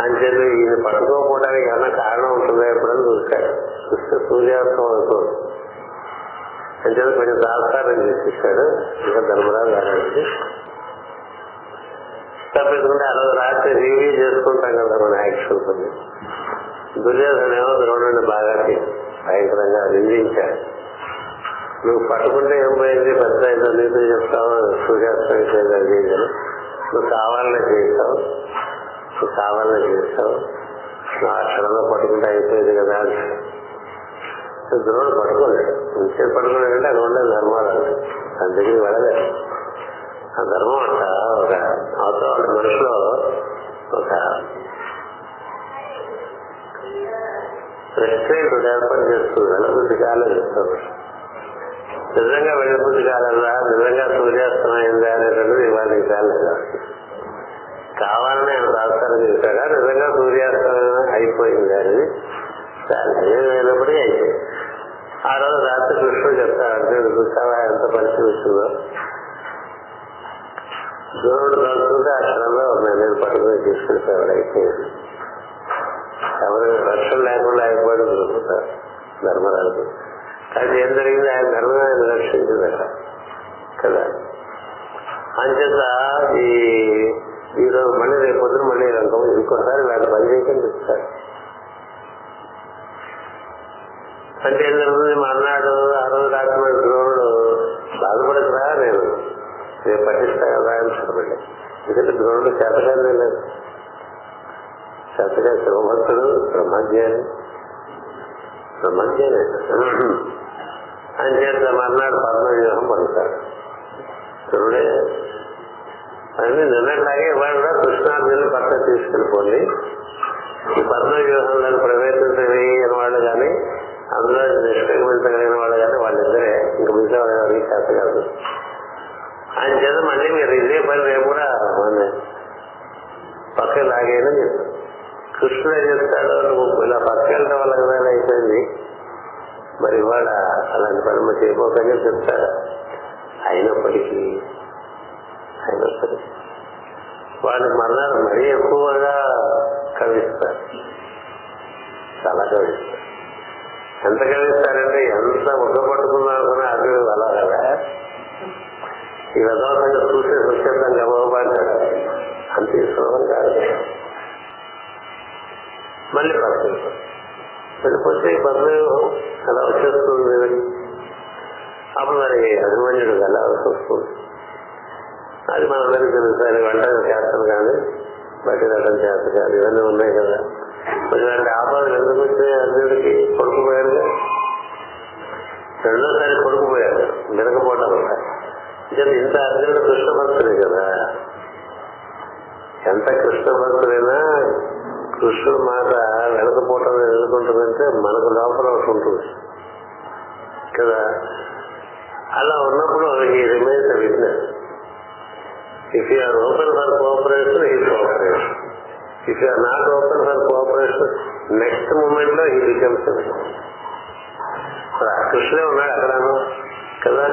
అంచేది ఈయన పట్టుకోకపోవడానికి ఏమన్నా కారణం ఉంటుందా ఎప్పుడని చూస్తాడు చూస్తే సూర్యాస్తం అనుకోడు అంచేది కొంచెం దాస్తారని చేసేసాడు ఇంకా ధర్మరాజు గారికి తప్పించుకుంటే ఆ రోజు రాత్రి రివ్యూ చేసుకుంటాం కదా మన యాక్షన్ కొన్ని దుర్యోధన ఏమో ద్రోణుడిని బాగా భయంకరంగా నిందించాడు నువ్వు పట్టుకుంటే ఏం పోయింది పెద్ద ఏదో నీతో చెప్తావు సూర్యాస్తం చేయాలి నువ్వు కావాలనే చేస్తావు నువ్వు కావాలనే చేస్తావు నువ్వు ఆ క్షణంలో పట్టుకుంటే అయిపోయేది కదా ద్రోణుడు పట్టుకోలేడు ఇంకేం పట్టుకున్నాడంటే అది ఉండే ధర్మాలు దాని దగ్గరికి వెళ్ళలేదు ఆ ధర్మం అంట ఒక అవతల వాళ్ళ మనిషిలో ఒక రెస్టారెంట్ ఏర్పాటు చేస్తుంది వెళ్ళబుద్ధి కాలేదు నిజంగా వెళ్ళబుద్ధి కాలేదా నిజంగా సూర్యాస్తమైందా అనేటువంటిది ఇవాళ కాలేదు. కావాలని ఆయన రాష్ట్రాలు చేశాడా నిజంగా సూర్యాస్తమయం అయిపోయింది అనేది వెళ్ళబడి అయిపోయింది. ఆ రోజు రాత్రి కృష్ణుడు చెప్తాడు అర్జునుడు చూసావా? ఎంత పరిశీలిస్తుందో దూరుడు కలుస్తుంటే ఆ క్షణంలో నేను పట్టుకుని తీసుకెళ్ళిపోయాడు అయిపోయింది ఎవరు రక్షణ లేకుండా అయిపోయాడు దొరుకుతారు ధర్మరాజు. అది ఏం జరిగింది? ఆయన ధర్మం ఆయన రక్షించింది కదా? అంచేత ఈ ఈరోజు మళ్ళీ రేపు పొద్దున మళ్ళీ రంగం ఇంకోసారి వాళ్ళు పని చేయకుండా ఇస్తారు అంటే ఏం జరుగుతుంది? మర్నాడు ఆ రోజు రాత్రి ద్రోణుడు బాధపడకురా నేను? నేను పట్టిస్తా కదా అని చెప్పండి ఎందుకంటే ద్రోణుడు చేతగానే లేదు. చేతగా శివభక్తుడు బ్రహ్మజ్ఞాని. బ్రహ్మజ్ఞాని. అని చేత మర్నాడు పద్మవ్యూహం పలుకుతాడు చూడే. అని నిన్నట్లాగే ఇవాళ కూడా కృష్ణార్జును పక్క తీసుకెళ్ళిపోండి ఈ పద్మవ్యూహంలో ప్రవేశించని వాళ్ళు కానీ అందులో నిష్క్రమించగలిగిన వాళ్ళు కానీ వాళ్ళిద్దరే. ఇంక మిగతా వాళ్ళు ఎవరికి చేత కాదు. ఆయన చేత మళ్ళీ మీరు ఇదే పని రేపు కూడా మన పక్క లాగేయని చెప్తాను కృష్ణుడు ఏం చెప్తాడు నువ్వు ఇలా పక్క వెళ్ళడం వల్ల కదా అయిపోయింది. మరి ఇవాళ అలాంటి పని మరి చేయబోకని చెప్తారు. అయినప్పటికీ అయినప్పటికీ. వాళ్ళు మరణాలు మరీ ఎక్కువగా కవిస్తారు. చాలా కవిస్తారు. ఎంత కవిస్తారంటే ఎంత ముద్ద పట్టుకుందాం కూడా అది అలా కదా. ఈ విధంగా చూసే వచ్చేద్దాం గమపడ్డాడు అంతే సులభం కాదు. మళ్ళీ మళ్ళీ వెళ్ళిపోతే పద్మవ్యూహం అలా వచ్చేస్తుంది. అప్పుడు మరి అభిమన్యుడు అలా వస్తుంది? అది మనందరికీ తెలుసు. వెళ్ళడం చేస్తాను కానీ బయట వెళ్ళడం చేస్తాను కాదు ఇవన్నీ ఉన్నాయి కదా. ఇలాంటి ఆపదలు ఎందుకు వచ్చినాయి అర్జునుడికి కొడుకుపోయారు రెండోసారి కొడుకుపోయారు వినకపోవడం వల్ల. ఇంత అర్జునుడు కృష్ణ భక్తుడే కదా. ఎంత కృష్ణ భక్తుడైనా కృష్ణుడు మాట వెనకపోవటం ఎదుర్కొంటుందంటే మనకు లోపల ఒకటి ఉంటుంది. కదా? అలా ఉన్నప్పుడు he remains witness if you're open for cooperation he cooperation if you're not open for cooperation next మూమెంట్లో ఈ బికమ్స్ కృష్ణే ఉన్నాడు అక్కడను కదా?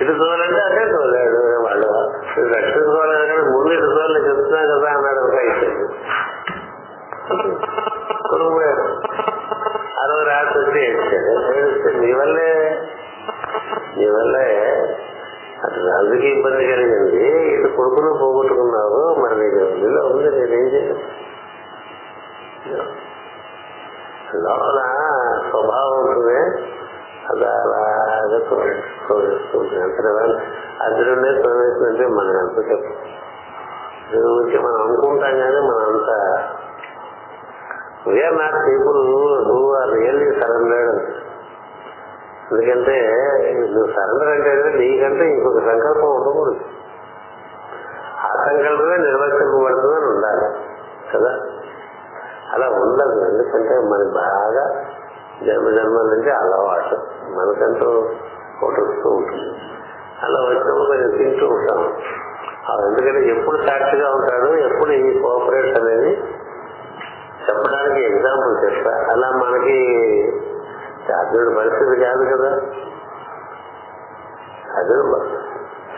ఇటు చూడాలంటే అదే తోలాడు వాళ్ళు రక్షించుకోవాలి కానీ ముందు ఇటు చూడాలని చెప్తున్నా కదా అన్నాడు. ఒక కొనుక్కుపోయాడు ఆ రోజు రాత్రి వచ్చి ఏడ్చాడు ఏడిస్తే నీ వల్లే నీ వల్లే అటు రాజుకి ఇబ్బంది కలిగింది ఇటు కొడుకును పోగొట్టుకున్నావు మరి నీకు ఇలా ఉంది నేనేం చేయను లోన స్వభావం ఉంటుంది అది అలాగే తోడిస్తుంది అంతనే అద్దరుండే తోడేస్తుందంటే మనం ఎంత చెప్పు ఊరికి మనం అనుకుంటాం కానీ మనం అంతా we're not people who are really surrendered. ఎందుకంటే నువ్వు సరెండర్ అంటే నీకంటే ఇంకొక సంకల్పం ఉండకూడదు. ఆ సంకల్పమే నిర్వర్తింపబడుతుందని ఉండాలి. కదా? అలా ఉండదు. ఎందుకంటే మనకి బాగా జన్మ జన్మల నుంచి అలవాటు. మనకంటూ ఒకటి వస్తూ ఉంటుంది. అలా వచ్చినప్పుడు కొంచెం తింటూ ఉంటాం. ఎందుకంటే ఎప్పుడు సాక్షిగా ఉంటాడు ఎప్పుడు ఈ కోఆపరేట్ అనేది చెప్పడానికి ఎగ్జాంపుల్ చెప్తా అలా మనకి అర్జునుడి పరిస్థితి కాదు కదా. అర్జునుడు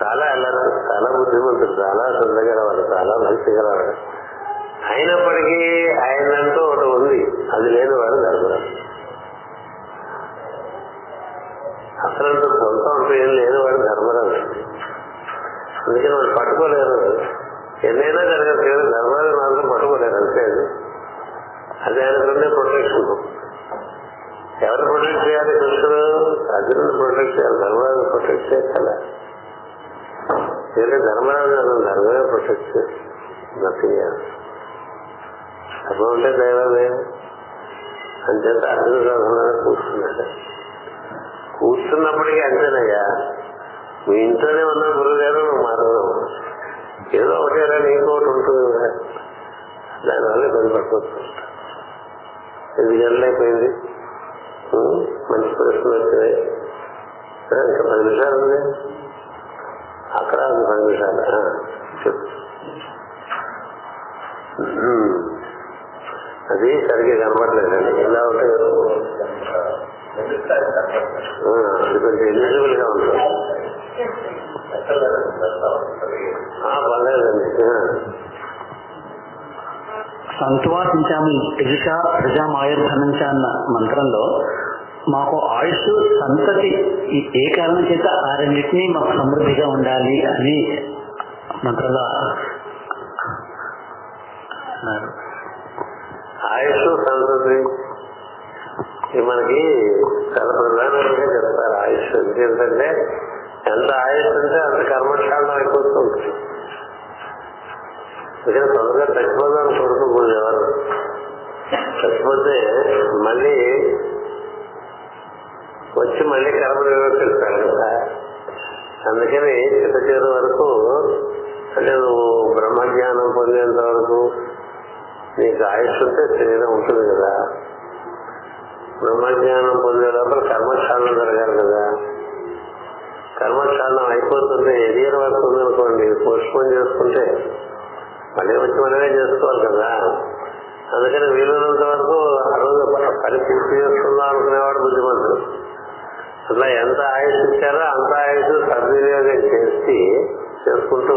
చాలా అల్లరు చాలా బుద్ధిమంతుడు చాలా శ్రద్ధగలవాడు చాలా మంచిగలవాడు అయినప్పటికీ ఆయనంటూ ఒకటి ఉంది. అది లేనివాడు ధర్మరాజు అసలు సొంత అంటూ ఏం లేనివాడు ధర్మరాజు అందుకని వాళ్ళు పట్టుకోలేరు. ఎన్నైనా జరగదు కానీ ధర్మరాజు మాత్రం పట్టుకోలేరు అంతే అది అది ఆయనకుండే ప్రొటెక్షన్ ఎవరు ప్రొటెక్ట్ చేయాలి కృష్ణుడు? అర్జునుడు ప్రొటెక్ట్ చేయాలి. ధర్మరాజు ప్రొటెక్ట్ చేయాలి. ఎందుకంటే ధర్మరాజు ధర్మమే ప్రొటెక్ట్ చేయాలి. నథింగ్ ధర్మం ఉంటే దైవమే. అంచేత అర్జున రథంలోనే కూర్చున్నాడు. కూర్చున్నప్పటికీ అంతేనయ్యా. మీ ఇంట్లోనే ఉన్న గురువు గారు నువ్వు మారదు. ఏదో ఒకటేరా నీకోటి ఉంటుంది. కదా దానివల్ల ఇబ్బంది పట్టుకోవచ్చు ఎనిమిది గంటలు అయిపోయింది మంచి ప్రశ్న వచ్చినాయి ఇంకా పది నిమిషాలు ఉంది. అక్కడ ఉంది పది నిమిషాలు. చెప్పు. అది సరిగ్గా కనపడలేదండి ఎలా ఉంటాయి అది కొంచెం ఎలిజిబుల్గా ఉంటుంది పర్లేదండి. సంత్వాసించామి యజుష ప్రజామాయుర్ధనంచ అన్న మంత్రంలో మాకు ఆయుష్ సంతతి ఏ కారణం చేత ఆ రెండింటినీ మాకు సమృద్ధిగా ఉండాలి అని మంత్రంలో ఆయుష్ సంతతి మనకి చాలా ప్రధానంగా చెప్తారు. ఆయుష్ ఎందుకంటే ఎంత ఆయుష్ ఉంటే అంత కర్మశాలం అయిపోతూ ఉంటుంది. ఇక్కడ తొందరగా చచ్చిపోదాం కోరుకోకూడదు ఎవరు చచ్చిపోతే మళ్ళీ వచ్చి మళ్ళీ కర్మ నిర్వర్తిస్తాడు కదా. అందుకని చిత్త చివరి వరకు అంటే నువ్వు బ్రహ్మజ్ఞానం పొందేంత వరకు నీకు ఆయుష్ ఉంటే శరీరం ఉంటుంది కదా. బ్రహ్మజ్ఞానం పొందే లోపల కర్మక్షాళనం జరగాలి కదా. కర్మక్షాళనం అయిపోతుంది ఎరియర్ వరకు ఉందనుకోండి పోస్ట్పోన్ చేసుకుంటే మళ్ళీ వచ్చి మనమే చేసుకోవాలి కదా. అందుకని వీలున్నంత వరకు ఆ రోజు పని పూర్తి చేసుకుందాం అనుకునేవాడు బుద్ధిమంతుడు. అట్లా ఎంత ఆయుష్ ఇచ్చారో అంత ఆయుష్ సద్వినియోగం చేసి చేసుకుంటూ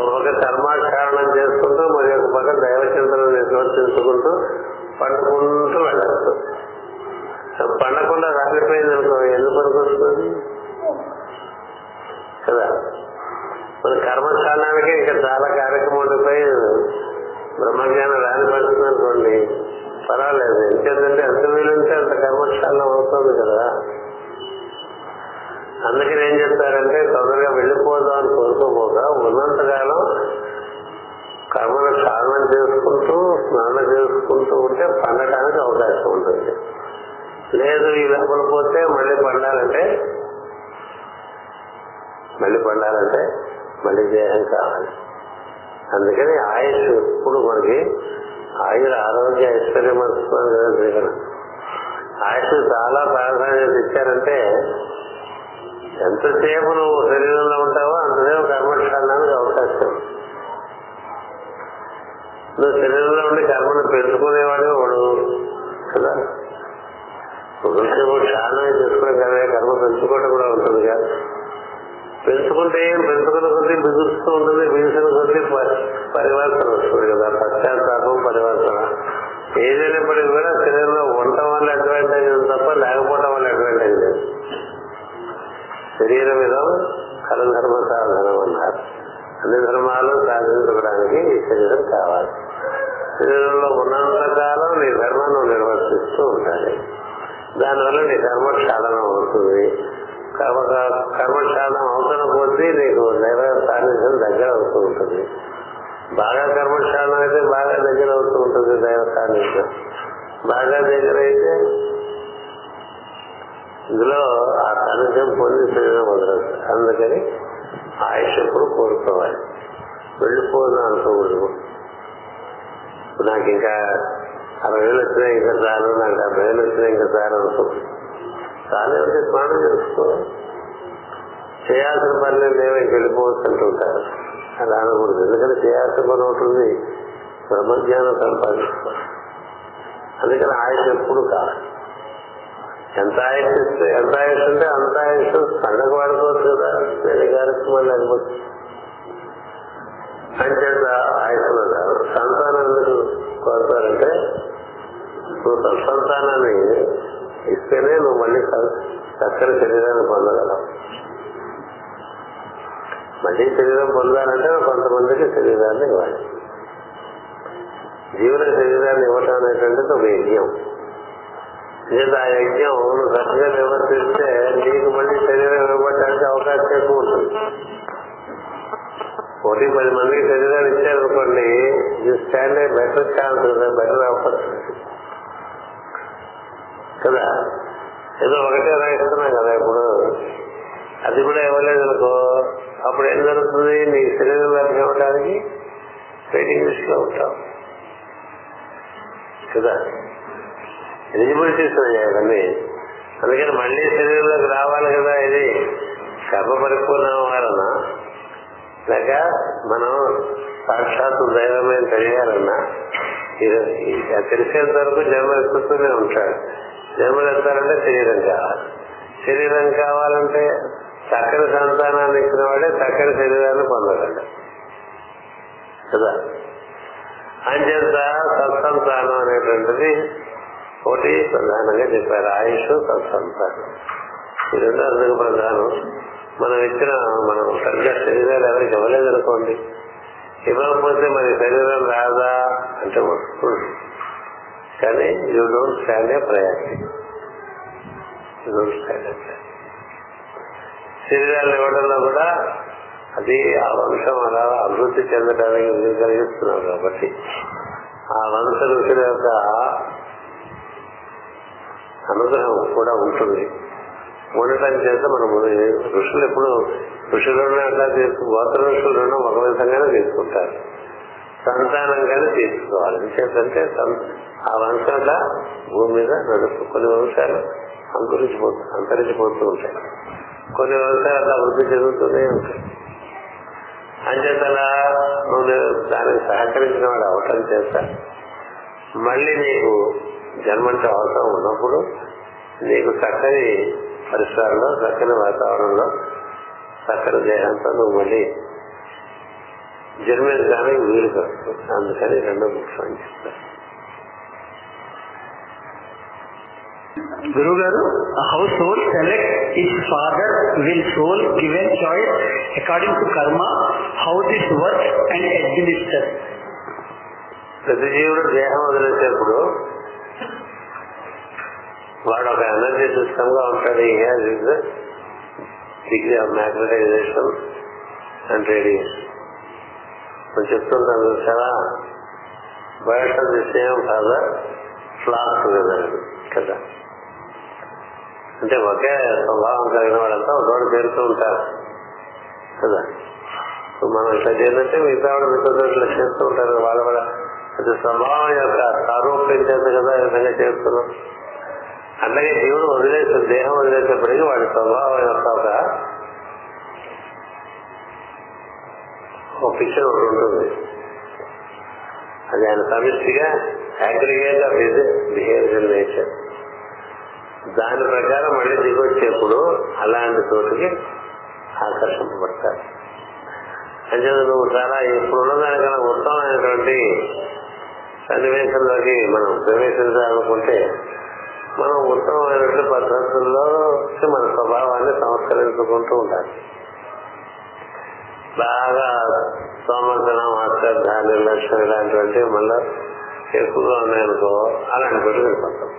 ఒక పక్క కర్మాకారణం చేసుకుంటూ మరి ఒక పక్క దైవచింతన నిర్వర్తించుకుంటూ పండుకుంటూ వెళ్ళచ్చు. పండకుండా రాలిపోయింది అనుకో ఎందుకు పనికొస్తుంది కదా. మన కర్మకాలానికి ఇంకా చాలా కార్యక్రమాలపై బ్రహ్మజ్ఞానం రాని అనుకోండి. పర్వాలేదు. ఎందుకంటే ఎంత వీలుంటే అంత కర్మకాలం అవుతుంది కదా. అందుకని ఏం చెప్తారంటే తొందరగా వెళ్ళిపోదాం అని కోరుకోపోగా ఉన్నంతకాలం కర్మను స్నానం చేసుకుంటూ స్నానం చేసుకుంటూ ఉంటే పండటానికి అవకాశం ఉంటుంది. లేదు ఈ లోపల పోతే మళ్ళీ పండాలంటే మళ్ళీ పండాలంటే మళ్ళీ దేహం కావాలి. అందుకని ఆయుష్ ఎప్పుడు మనకి ఆయుర ఆరోగ్య ఐశ్వర్యం వస్తుంది కదా ఆయుష్ చాలా ప్రాధాన్యత ఇచ్చారంటే ఎంతసేపు నువ్వు శరీరంలో ఉంటావో అంతసేపు కర్మక్షాళనానికి అవకాశం. నువ్వు శరీరంలో ఉండి కర్మను పెంచుకునేవాడే వాడు కదా. కొంచెం క్షాళన చేసుకునే కర్మ పెంచుకోవడం కూడా ఉంటుంది కదా. పెంచుకుంటే పెంచుకున్న కొద్దీ బిగుస్తూ ఉంటుంది. బిగుసిన కొద్దీ పరివర్తన వస్తుంది కదా. పశ్చాత్తాపం పరివర్తన ఏదైనప్పటికీ కూడా శరీరంలో ఉండటం వల్ల అడ్వాంటేజ్ తప్ప లేకపోవడం వల్ల అడ్వాంటేజ్ లేదు. శరీర విధం కలధర్మ సాధనం అన్నారు. అన్ని ధర్మాలు సాధించుకోవడానికి ఈ శరీరం కావాలి. శరీరంలో ఉన్నంత కాలం నీ ధర్మాన్ని నువ్వు నిర్వర్తిస్తూ ఉండాలి. దానివల్ల నీ కర్మక్షాళనం అవుతుంది. కర్మ కర్మక్షాళనం అవుతున్న కొద్దీ నీకు దైవ సాన్నిధ్యం దగ్గర అవుతూ ఉంటుంది. బాగా కర్మశాలం అయితే బాగా దగ్గర అవుతూ ఉంటుంది దైవ సాన్నిధ్యం. బాగా దగ్గర అయితే ఇందులో ఆ సాన్నిధ్యం పొంది శరీరం వదలదు. అందుకని ఆయుష్ ఎప్పుడు కోరుకోవాలి వెళ్ళిపోదు అనుకోకూడదు నాకు ఇంకా అరవై వేలు వచ్చినా ఇంకా చాలు నాకు డెబ్బై వేలు వచ్చినా ఇంకా చాలు అనుకోకూడదు చాలు అంటే స్నానం చేసుకో చేయాల్సిన పనులు లేవో వెళ్ళిపోవచ్చు అంటుంటారు. అలా అనకూడదు. ఎందుకంటే చేయాల్సిన పని ఉంటుంది బ్రహ్మజ్ఞానం సంపాదించుకోవాలి. అందుకని ఆయుష్ ఎప్పుడు కావాలి. ఎంత ఆయుష్ ఇస్తే ఎంత ఆయుష్ అంటే అంత ఆయుష్ పండగ వాడుకోవచ్చు కదా. పెళ్ళి కార్యక్రమాలు లేకపోతే. అంచేత ఆయుష్ సంతానం ఎందుకు కోరుతారంటే సంతానాన్ని ఇస్తేనే నువ్వు మళ్ళీ చక్కని శరీరాన్ని పొందగలవు. మళ్ళీ శరీరం పొందాలంటే కొంతమందికి శరీరాన్ని ఇవ్వాలి. జీవన శరీరాన్ని ఇవ్వటం అనేటువంటిది ఒక యజ్ఞం. లేదా ఆ యజ్ఞం నువ్వు చక్కగా నిర్వర్తిస్తే నీకు మళ్ళీ శరీరం ఇవ్వటానికి అవకాశం ఎక్కువ ఉంటుంది. ఒకటి పది మందికి శరీరాలు ఇచ్చారనుకోండి you stand a better chance better opportunity కదా? ఏదో ఒకటే రాయిస్తున్నాం కదా ఇప్పుడు. అది కూడా ఇవ్వలేదు అనుకో. అప్పుడు ఏం జరుగుతుంది? నీ శరీరం లభ్యం ఇవ్వడానికి వెయిటింగ్ లిస్ట్లో ఉంటాం కదా? ఎలిజిబిలిటీస్ ఉన్నాయి అందుకని మళ్ళీ శరీరంలోకి రావాలి కదా ఇది. కర్మ పరిపూర్ణ వారన్నా లేక మనం సాక్షాత్తు దైవమే తెలియాలన్నా? తెలిసేంత వరకు జన్మ ఎక్కుతూనే ఉంటాడు. జన్మలు ఎత్తాలంటే శరీరం కావాలి. శరీరం కావాలంటే చక్కని సంతానాన్ని ఇచ్చిన వాడే చక్కని శరీరాన్ని పొందగలడు. కదా? అంచేత సత్సంతానం అనేటువంటిది ఒకటి ప్రధానంగా చెప్పారు. ఆయుష్ సత్సంతానం. ఈ రెండు అందుకు ప్రధానం. మనం ఇచ్చిన మనం సరిగ్గా శరీరాలు ఎవరికి ఇవ్వలేదనుకోండి. ఇవ్వకపోతే మరి శరీరం రాదా అంటే వస్తుంది కానీ you don't stand a priority you don't stand a శరీరాలు ఇవ్వడంలో కూడా అది ఆ వంశం అలా అభివృద్ధి చెందడానికి వీలు కలిగిస్తున్నాం కాబట్టి ఆ వంశ ఋషుల యొక్క అనుగ్రహం కూడా ఉంటుంది. ఉండటం చేత మనం ఋషులు ఎప్పుడు ఋషులను అట్లా తీసుకు గోత్ర ఋషులను ఒక విధంగానే తీసుకుంటారు సంతానంగానే తీసుకోవాలి. ఎందుకంటే ఆ వంశాల భూమి మీద నడుపు కొన్ని వంశాలు అంకురించిపోతూ అంతరించిపోతూ ఉంటాయి. కొన్ని వంశాలు అలా వృద్ధి చెందుతూనే ఉంటాయి. అంచేతలా నువ్వు దానికి సహకరించిన వాడు అవటం చేస్తా మళ్ళీ నీకు జన్మంటే అవసరం ఉన్నప్పుడు నీకు చక్కని పరిసరాల్లో చక్కని వాతావరణంలో చక్కని దేహంతో నువ్వు మళ్ళీ జన్మించడానికి వీలు కలుగుతుంది అందుకని రెండో ముఖ్యం చెప్తారు Guru Garu, how soul select its father will soul given choice according to karma, how this works and administer. ప్రతి జీవుడు దేహం వదిలేసేప్పుడు వాడు ఒక ఎనర్జీ సిస్టమ్గా ఉంటాడు he has his degree of magnetisation and radiation మనం చెప్తుంటాను చూసారా బయట ది సేమ్ ఫాదర్ ఫ్లాక్ కదా? అంటే ఒకే స్వభావం కలిగిన వాళ్ళంతా ఒకటి పేరుతూ ఉంటారు కదా? మనం ఇట్లా చేయాలంటే మిగతా వాళ్ళు మిగతా ఇట్లా చేస్తూ ఉంటారు వాళ్ళ వాళ్ళ అది స్వభావం యొక్క సారూప్యం చేత కదా ఈ విధంగా చేస్తున్నాం అట్లాగే జీవుడు వదిలేసే దేహం వదిలేసేప్పటికీ వాడి స్వభావం యొక్క ఒక ఒక పిక్చర్ ఒకటి ఉంటుంది. అది ఆయన సమిష్టిగా aggregate of his behaviour nature దాని ప్రకారం మళ్ళీ దిగొచ్చేప్పుడు అలాంటి చోటుకి ఆకర్షింపబడతారు. అంటే నువ్వు చాలా ఇప్పుడున్న దానికన్నా ఉత్తమమైనటువంటి సన్నివేశంలోకి మనం ప్రవేశించాలనుకుంటే మనం ఉత్తమమైనటువంటి పద్ధతుల్లో మన స్వభావాన్ని సంస్కరించుకుంటూ ఉండాలి. బాగా సోమర్శనం అశ్రద్ధ నిర్లక్ష్యం ఇలాంటివంటి మళ్ళీ ఎక్కువగా ఉన్నాయనుకో అలాంటి పెట్టి వెళ్ళిపోతాం.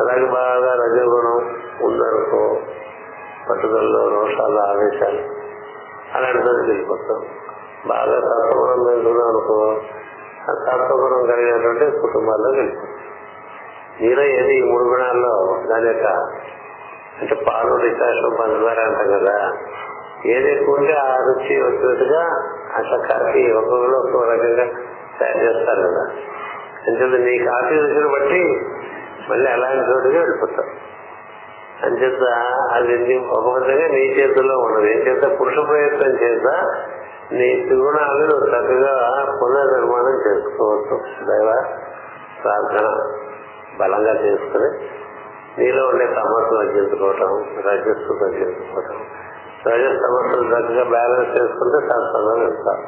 అలాగే బాగా రజగుణం ఉందనుకో పట్టుదలలో రోషాలు ఆవేశాలు అలాంటి పెట్టి వెళ్ళిపోతాం. బాగా సత్వగుణం పెంచుకున్నాం అనుకో ఆ సత్వగుణం కలిగినటువంటి కుటుంబాల్లో వెళ్ళిపోతాం. మీలో ఏది ఈ మూడు గుణాల్లో దాని యొక్క అంటే పాలు డికాషం పంచదార అంటాం కదా ఏది ఎక్కువ ఉంటే ఆ రుచి వచ్చినట్టుగా ఆ కాఫీ ఒక్కొక్కరు ఒక్కొక్క రకంగా తయారు చేస్తారు కదా. అంచేత నీ కాఫీ రుచిని బట్టి మళ్ళీ అలాంటి చోటుగా వెళ్ళిపోతాం. అంచేత అది నీ నీ చేతుల్లో ఉండదు. ఏం చేత పురుష ప్రయత్నం చేత నీ త్రిగుణాలు నువ్వు చక్కగా పునర్నిర్మాణం చేసుకోవచ్చు. దైవ ప్రార్థన బలంగా చేసుకుని నీలో ఉండే సమస్యలు తగ్గించుకోవటం రజస్సు తగ్గించుకోవటం రజస్ సమస్యలు చక్కగా బ్యాలెన్స్ చేసుకుంటే సత్వంలో ఇస్తారు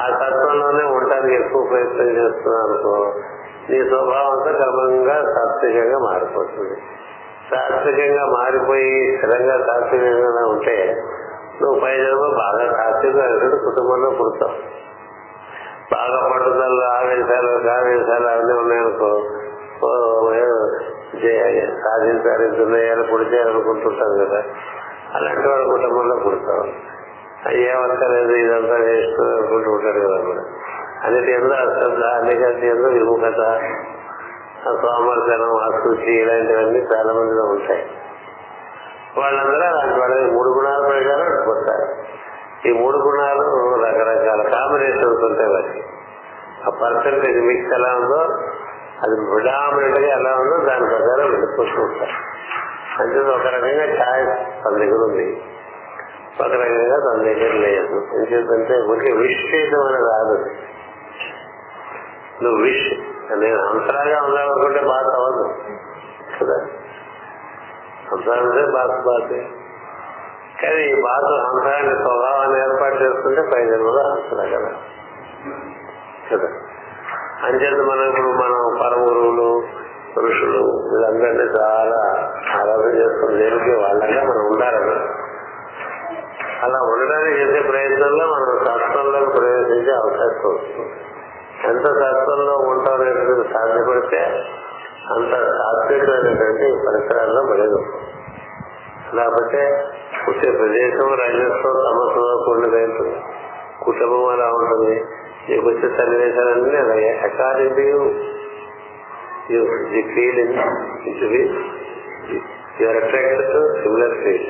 ఆ సత్వంలోనే ఉండటానికి ఎక్కువ ప్రయత్నం చేస్తున్నావు అనుకో నీ స్వభావం అంతా క్రమంగా సాత్వికంగా మారిపోతుంది. సాత్వికంగా మారిపోయి స్థిరంగా సాత్వికంగా ఉంటే నువ్వు పై జన్మ బాగా సాత్వికంగా కుటుంబంలో పుడతావు. బాగా పట్టుదల ఆవేశాలు ఆవేశాలు అవన్నీ ఉన్నాయనుకో ఓ, జయ- సాధించాలి దున్నయ్యాలు కదా. అలాంటి వాడు కుటుంబంలో పుడతావు ఏమక్కర్లేదు ఇదంతా వేస్ట్ అనుకుంటూ ఉంటాడు కదా కూడా అన్నిటి ఎందుకు అశ్రద్ధ అన్నిటి ఎందుకు విముఖత సోమర్శనం అశుచి ఇలాంటివన్నీ చాలా మందిలో ఉంటాయి. వాళ్ళందరూ అలాంటి వాళ్ళ మూడు గుణాల ప్రకారం పుడతారు ఈ మూడు గుణాలు రకరకాల కాంబినేషన్స్ ఉంటాయి వాటికి. ఆ పర్సెంటేజ్ మిక్స్ ఎలా ఉందో అది ప్రిడామినెంట్గా ఎలా ఉందో దాని ప్రకారం వెళ్ళిపోతూ ఉంటారు. అంటే ఒక రకంగా ఛాయిస్ తన దగ్గర ఉంది. ఒక రకంగా తన దగ్గర లేదు. ఎందుకంటే ఊరికే విష్ చేయడం అనేది రాదు. నువ్వు విష్ నేను అంతరాగా ఉండాలనుకుంటే బాధ అవ్వదు. కదా? అంతరాంటే బాధ బాధే. కానీ ఈ బాధ హంసరాన్ని స్వభావాన్ని ఏర్పాటు చేసుకుంటే పై జన్మలో హంసరా కదా? కదా? అంచేత మనం ఇప్పుడు మనం పరమ గురువులు పురుషులు. వీళ్ళందరినీ చాలా ఆరాధన చేస్తున్న దేవుడికి వాళ్ళగా మనం ఉండాలని అలా ఉండడానికి చేసే ప్రయత్నంలో మనం శాస్త్రంలోకి ప్రవేశించే అవకాశం వస్తుంది. ఎంత శాస్త్రంలో ఉంటాం అనేటువంటి సాధ్యపడితే అంత సాత్వికమైనటువంటి పరిసరాల్లో పడేది. లేకపోతే వచ్చే ప్రదేశం రాజస్వం సమస్యలో కూడినది కుటుంబం అలా ఉంటుంది. నీకు వచ్చే సన్నివేశాలన్నీ అలాగే. According you, the you feel in to be your attracted to similar feel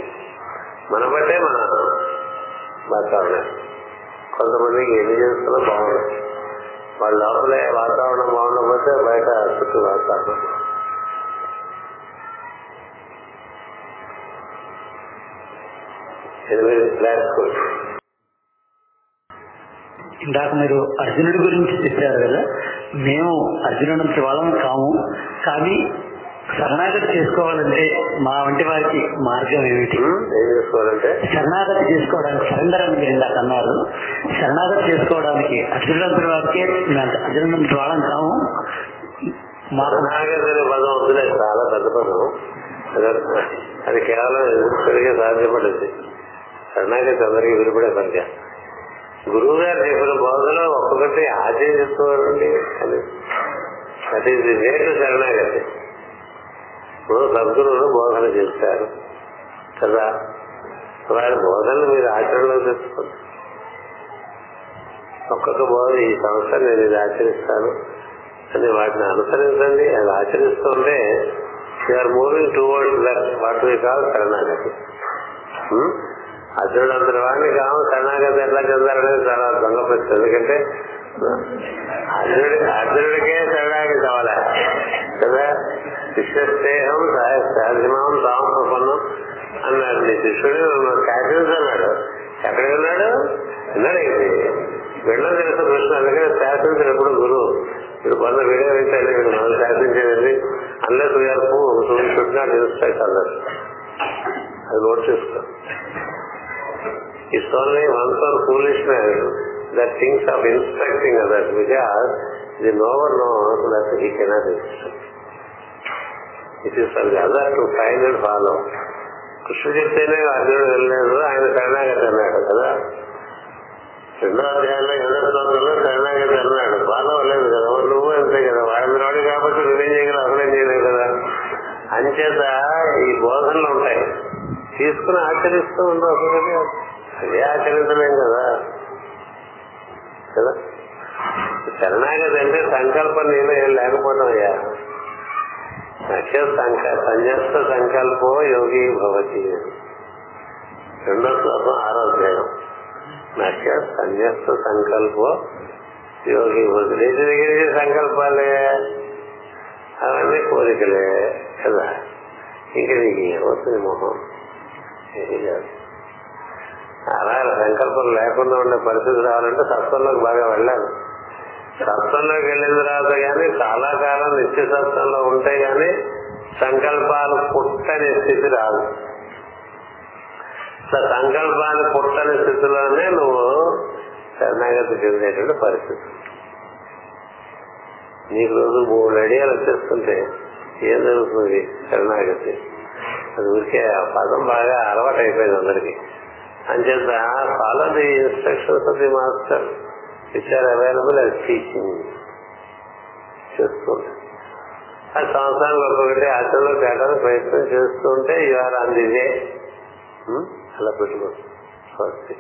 మన బట్టే మన వాతావరణం. కొంతమందికి ఎన్ని చేస్తున్నా బాగుండదు వాళ్ళ లోపలే వాతావరణం బాగుండకపోతే బయట చుట్టూ వాతావరణం. ఎనిమిది క్లాస్ ఇందాక మీరు అర్జునుడి గురించి చెప్పారు కదా మేము అర్జునుడి వాళ్ళం కాము. కానీ శరణాగతి చేసుకోవాలంటే మా వంటి వారికి మార్గం ఏమిటి? చేసుకోవాలంటే? శరణాగతి చేసుకోవడానికి సరెండర్ అని మీరు ఇందాక అన్నారు. శరణాగతి చేసుకోవడానికి అర్జునుడి వారికి మేము అర్జునుడి వాళ్ళం కాము. మాకు శరణాగతి పదం వద్దులే చాలా పెద్ద పదం. అది- కేవలం ఎదుర్కొడిగే సాధ్యపడింది శరణాగతి అందరికీ విడిపడే పనిగా గురువు గారు చెప్పిన బోధన ఒక్కొక్కటి ఆచరిస్తూడండి అని అది ఇది శరణాగతి. ఇప్పుడు సద్గురువులు బోధన చేస్తారు. కదా? వారి బోధనలు మీరు ఆచరణలో తెచ్చుకోండి ఒక్కొక్క బోధ ఈ సంవత్సరం నేను ఇది ఆచరిస్తాను అని వాటిని అనుసరించండి. అది ఆచరిస్తుంటే you're moving towards that what we call sharanagati. Hmm? అర్జునుడు అంతటి వాడిని కావు శరణాగతి ఎట్లా చెందారనేది చాలా దొంగ ప్రశ్న ఎందుకంటే అర్జునుడి అర్జునుడికే శరణాగతి కావాలా. కదా? శిష్యస్నేహం సాధ్యమాం తాం ప్రపన్నం అన్నాడు నీ శిష్యుడు. శాసించు అన్నాడు. ఎక్కడ ఉన్నాడు? విన్నాడు ఇది వెళ్ళడం తెలుసు కృష్ణ అందుకని శాసించినప్పుడు గురువు. ఇప్పుడు కొంత వీడియో వింటాను ఇక్కడ మనం శాసించేది unless we're should not instruct అన్నారు అది నోట్ చేసుకో. It's only one's or foolishness that thinks of instructing other because the knower know that he cannot instruct it is for the other to find and follow కృష్ణుడు చెప్తేనే అర్జునుడు వెళ్ళలేదు ఆయన శరణాగతి అన్నాడు కదా? రెండో అధ్యాయంలో ఏడో శ్లోకంలో శరణాగతి అన్నాడు ఫాలో అవ్వలేదు కదా నువ్వు అంతే కదా? వాడి రాడు కాబట్టి నువ్వేం చేయగలవు? అసలేం చేయలేవు కదా? అంచేత ఈ బోధనలు ఉంటాయి. తీసుకుని ఆచరిస్తూ ఉండవు. అసలు ఆచరించలేం కదా? కదా? శరణాగతి అంటే సంకల్పం నీలో ఏం లేకపోవడం అయ్యా నక్ష సంక సంజస్త సంకల్పో యోగి భవతి. రెండో శ్లోకం ఆరోగ్యం నక్ష సంజస్త సంకల్పో యోగి భవతి. నీటి దగ్గర సంకల్పాలే. అవన్నీ కోరికలే కదా? ఇంక నీకు ఏమవుతుంది మొహం? ఏమీ కాదు. అలా సంకల్పం లేకుండా ఉండే పరిస్థితి రావాలంటే సత్వంలోకి బాగా వెళ్ళాలి. సత్వంలోకి వెళ్ళిన తర్వాత కానీ చాలా కాలం నిత్య సత్వంలో ఉంటే గాని సంకల్పాలు పుట్టని స్థితి రాదు. సంకల్పాన్ని పుట్టని స్థితిలోనే నువ్వు శరణాగతి చెందేటువంటి పరిస్థితి. నీకు రోజు మూడు అడియాలు చేస్తుంటే ఏం జరుగుతుంది శరణాగతి? అది ఊరికే ఆ పదం బాగా అలవాటు అయిపోయింది అందరికి. అంచేత follow the instructions of the master which are available as teaching చేస్తుంటే ఆ సంవత్సరానికి ఒక్కొక్కటి ఆచరణలో పెట్టడానికి ప్రయత్నం చేస్తుంటే you are on the way అలా పెట్టుకో ఫస్ట్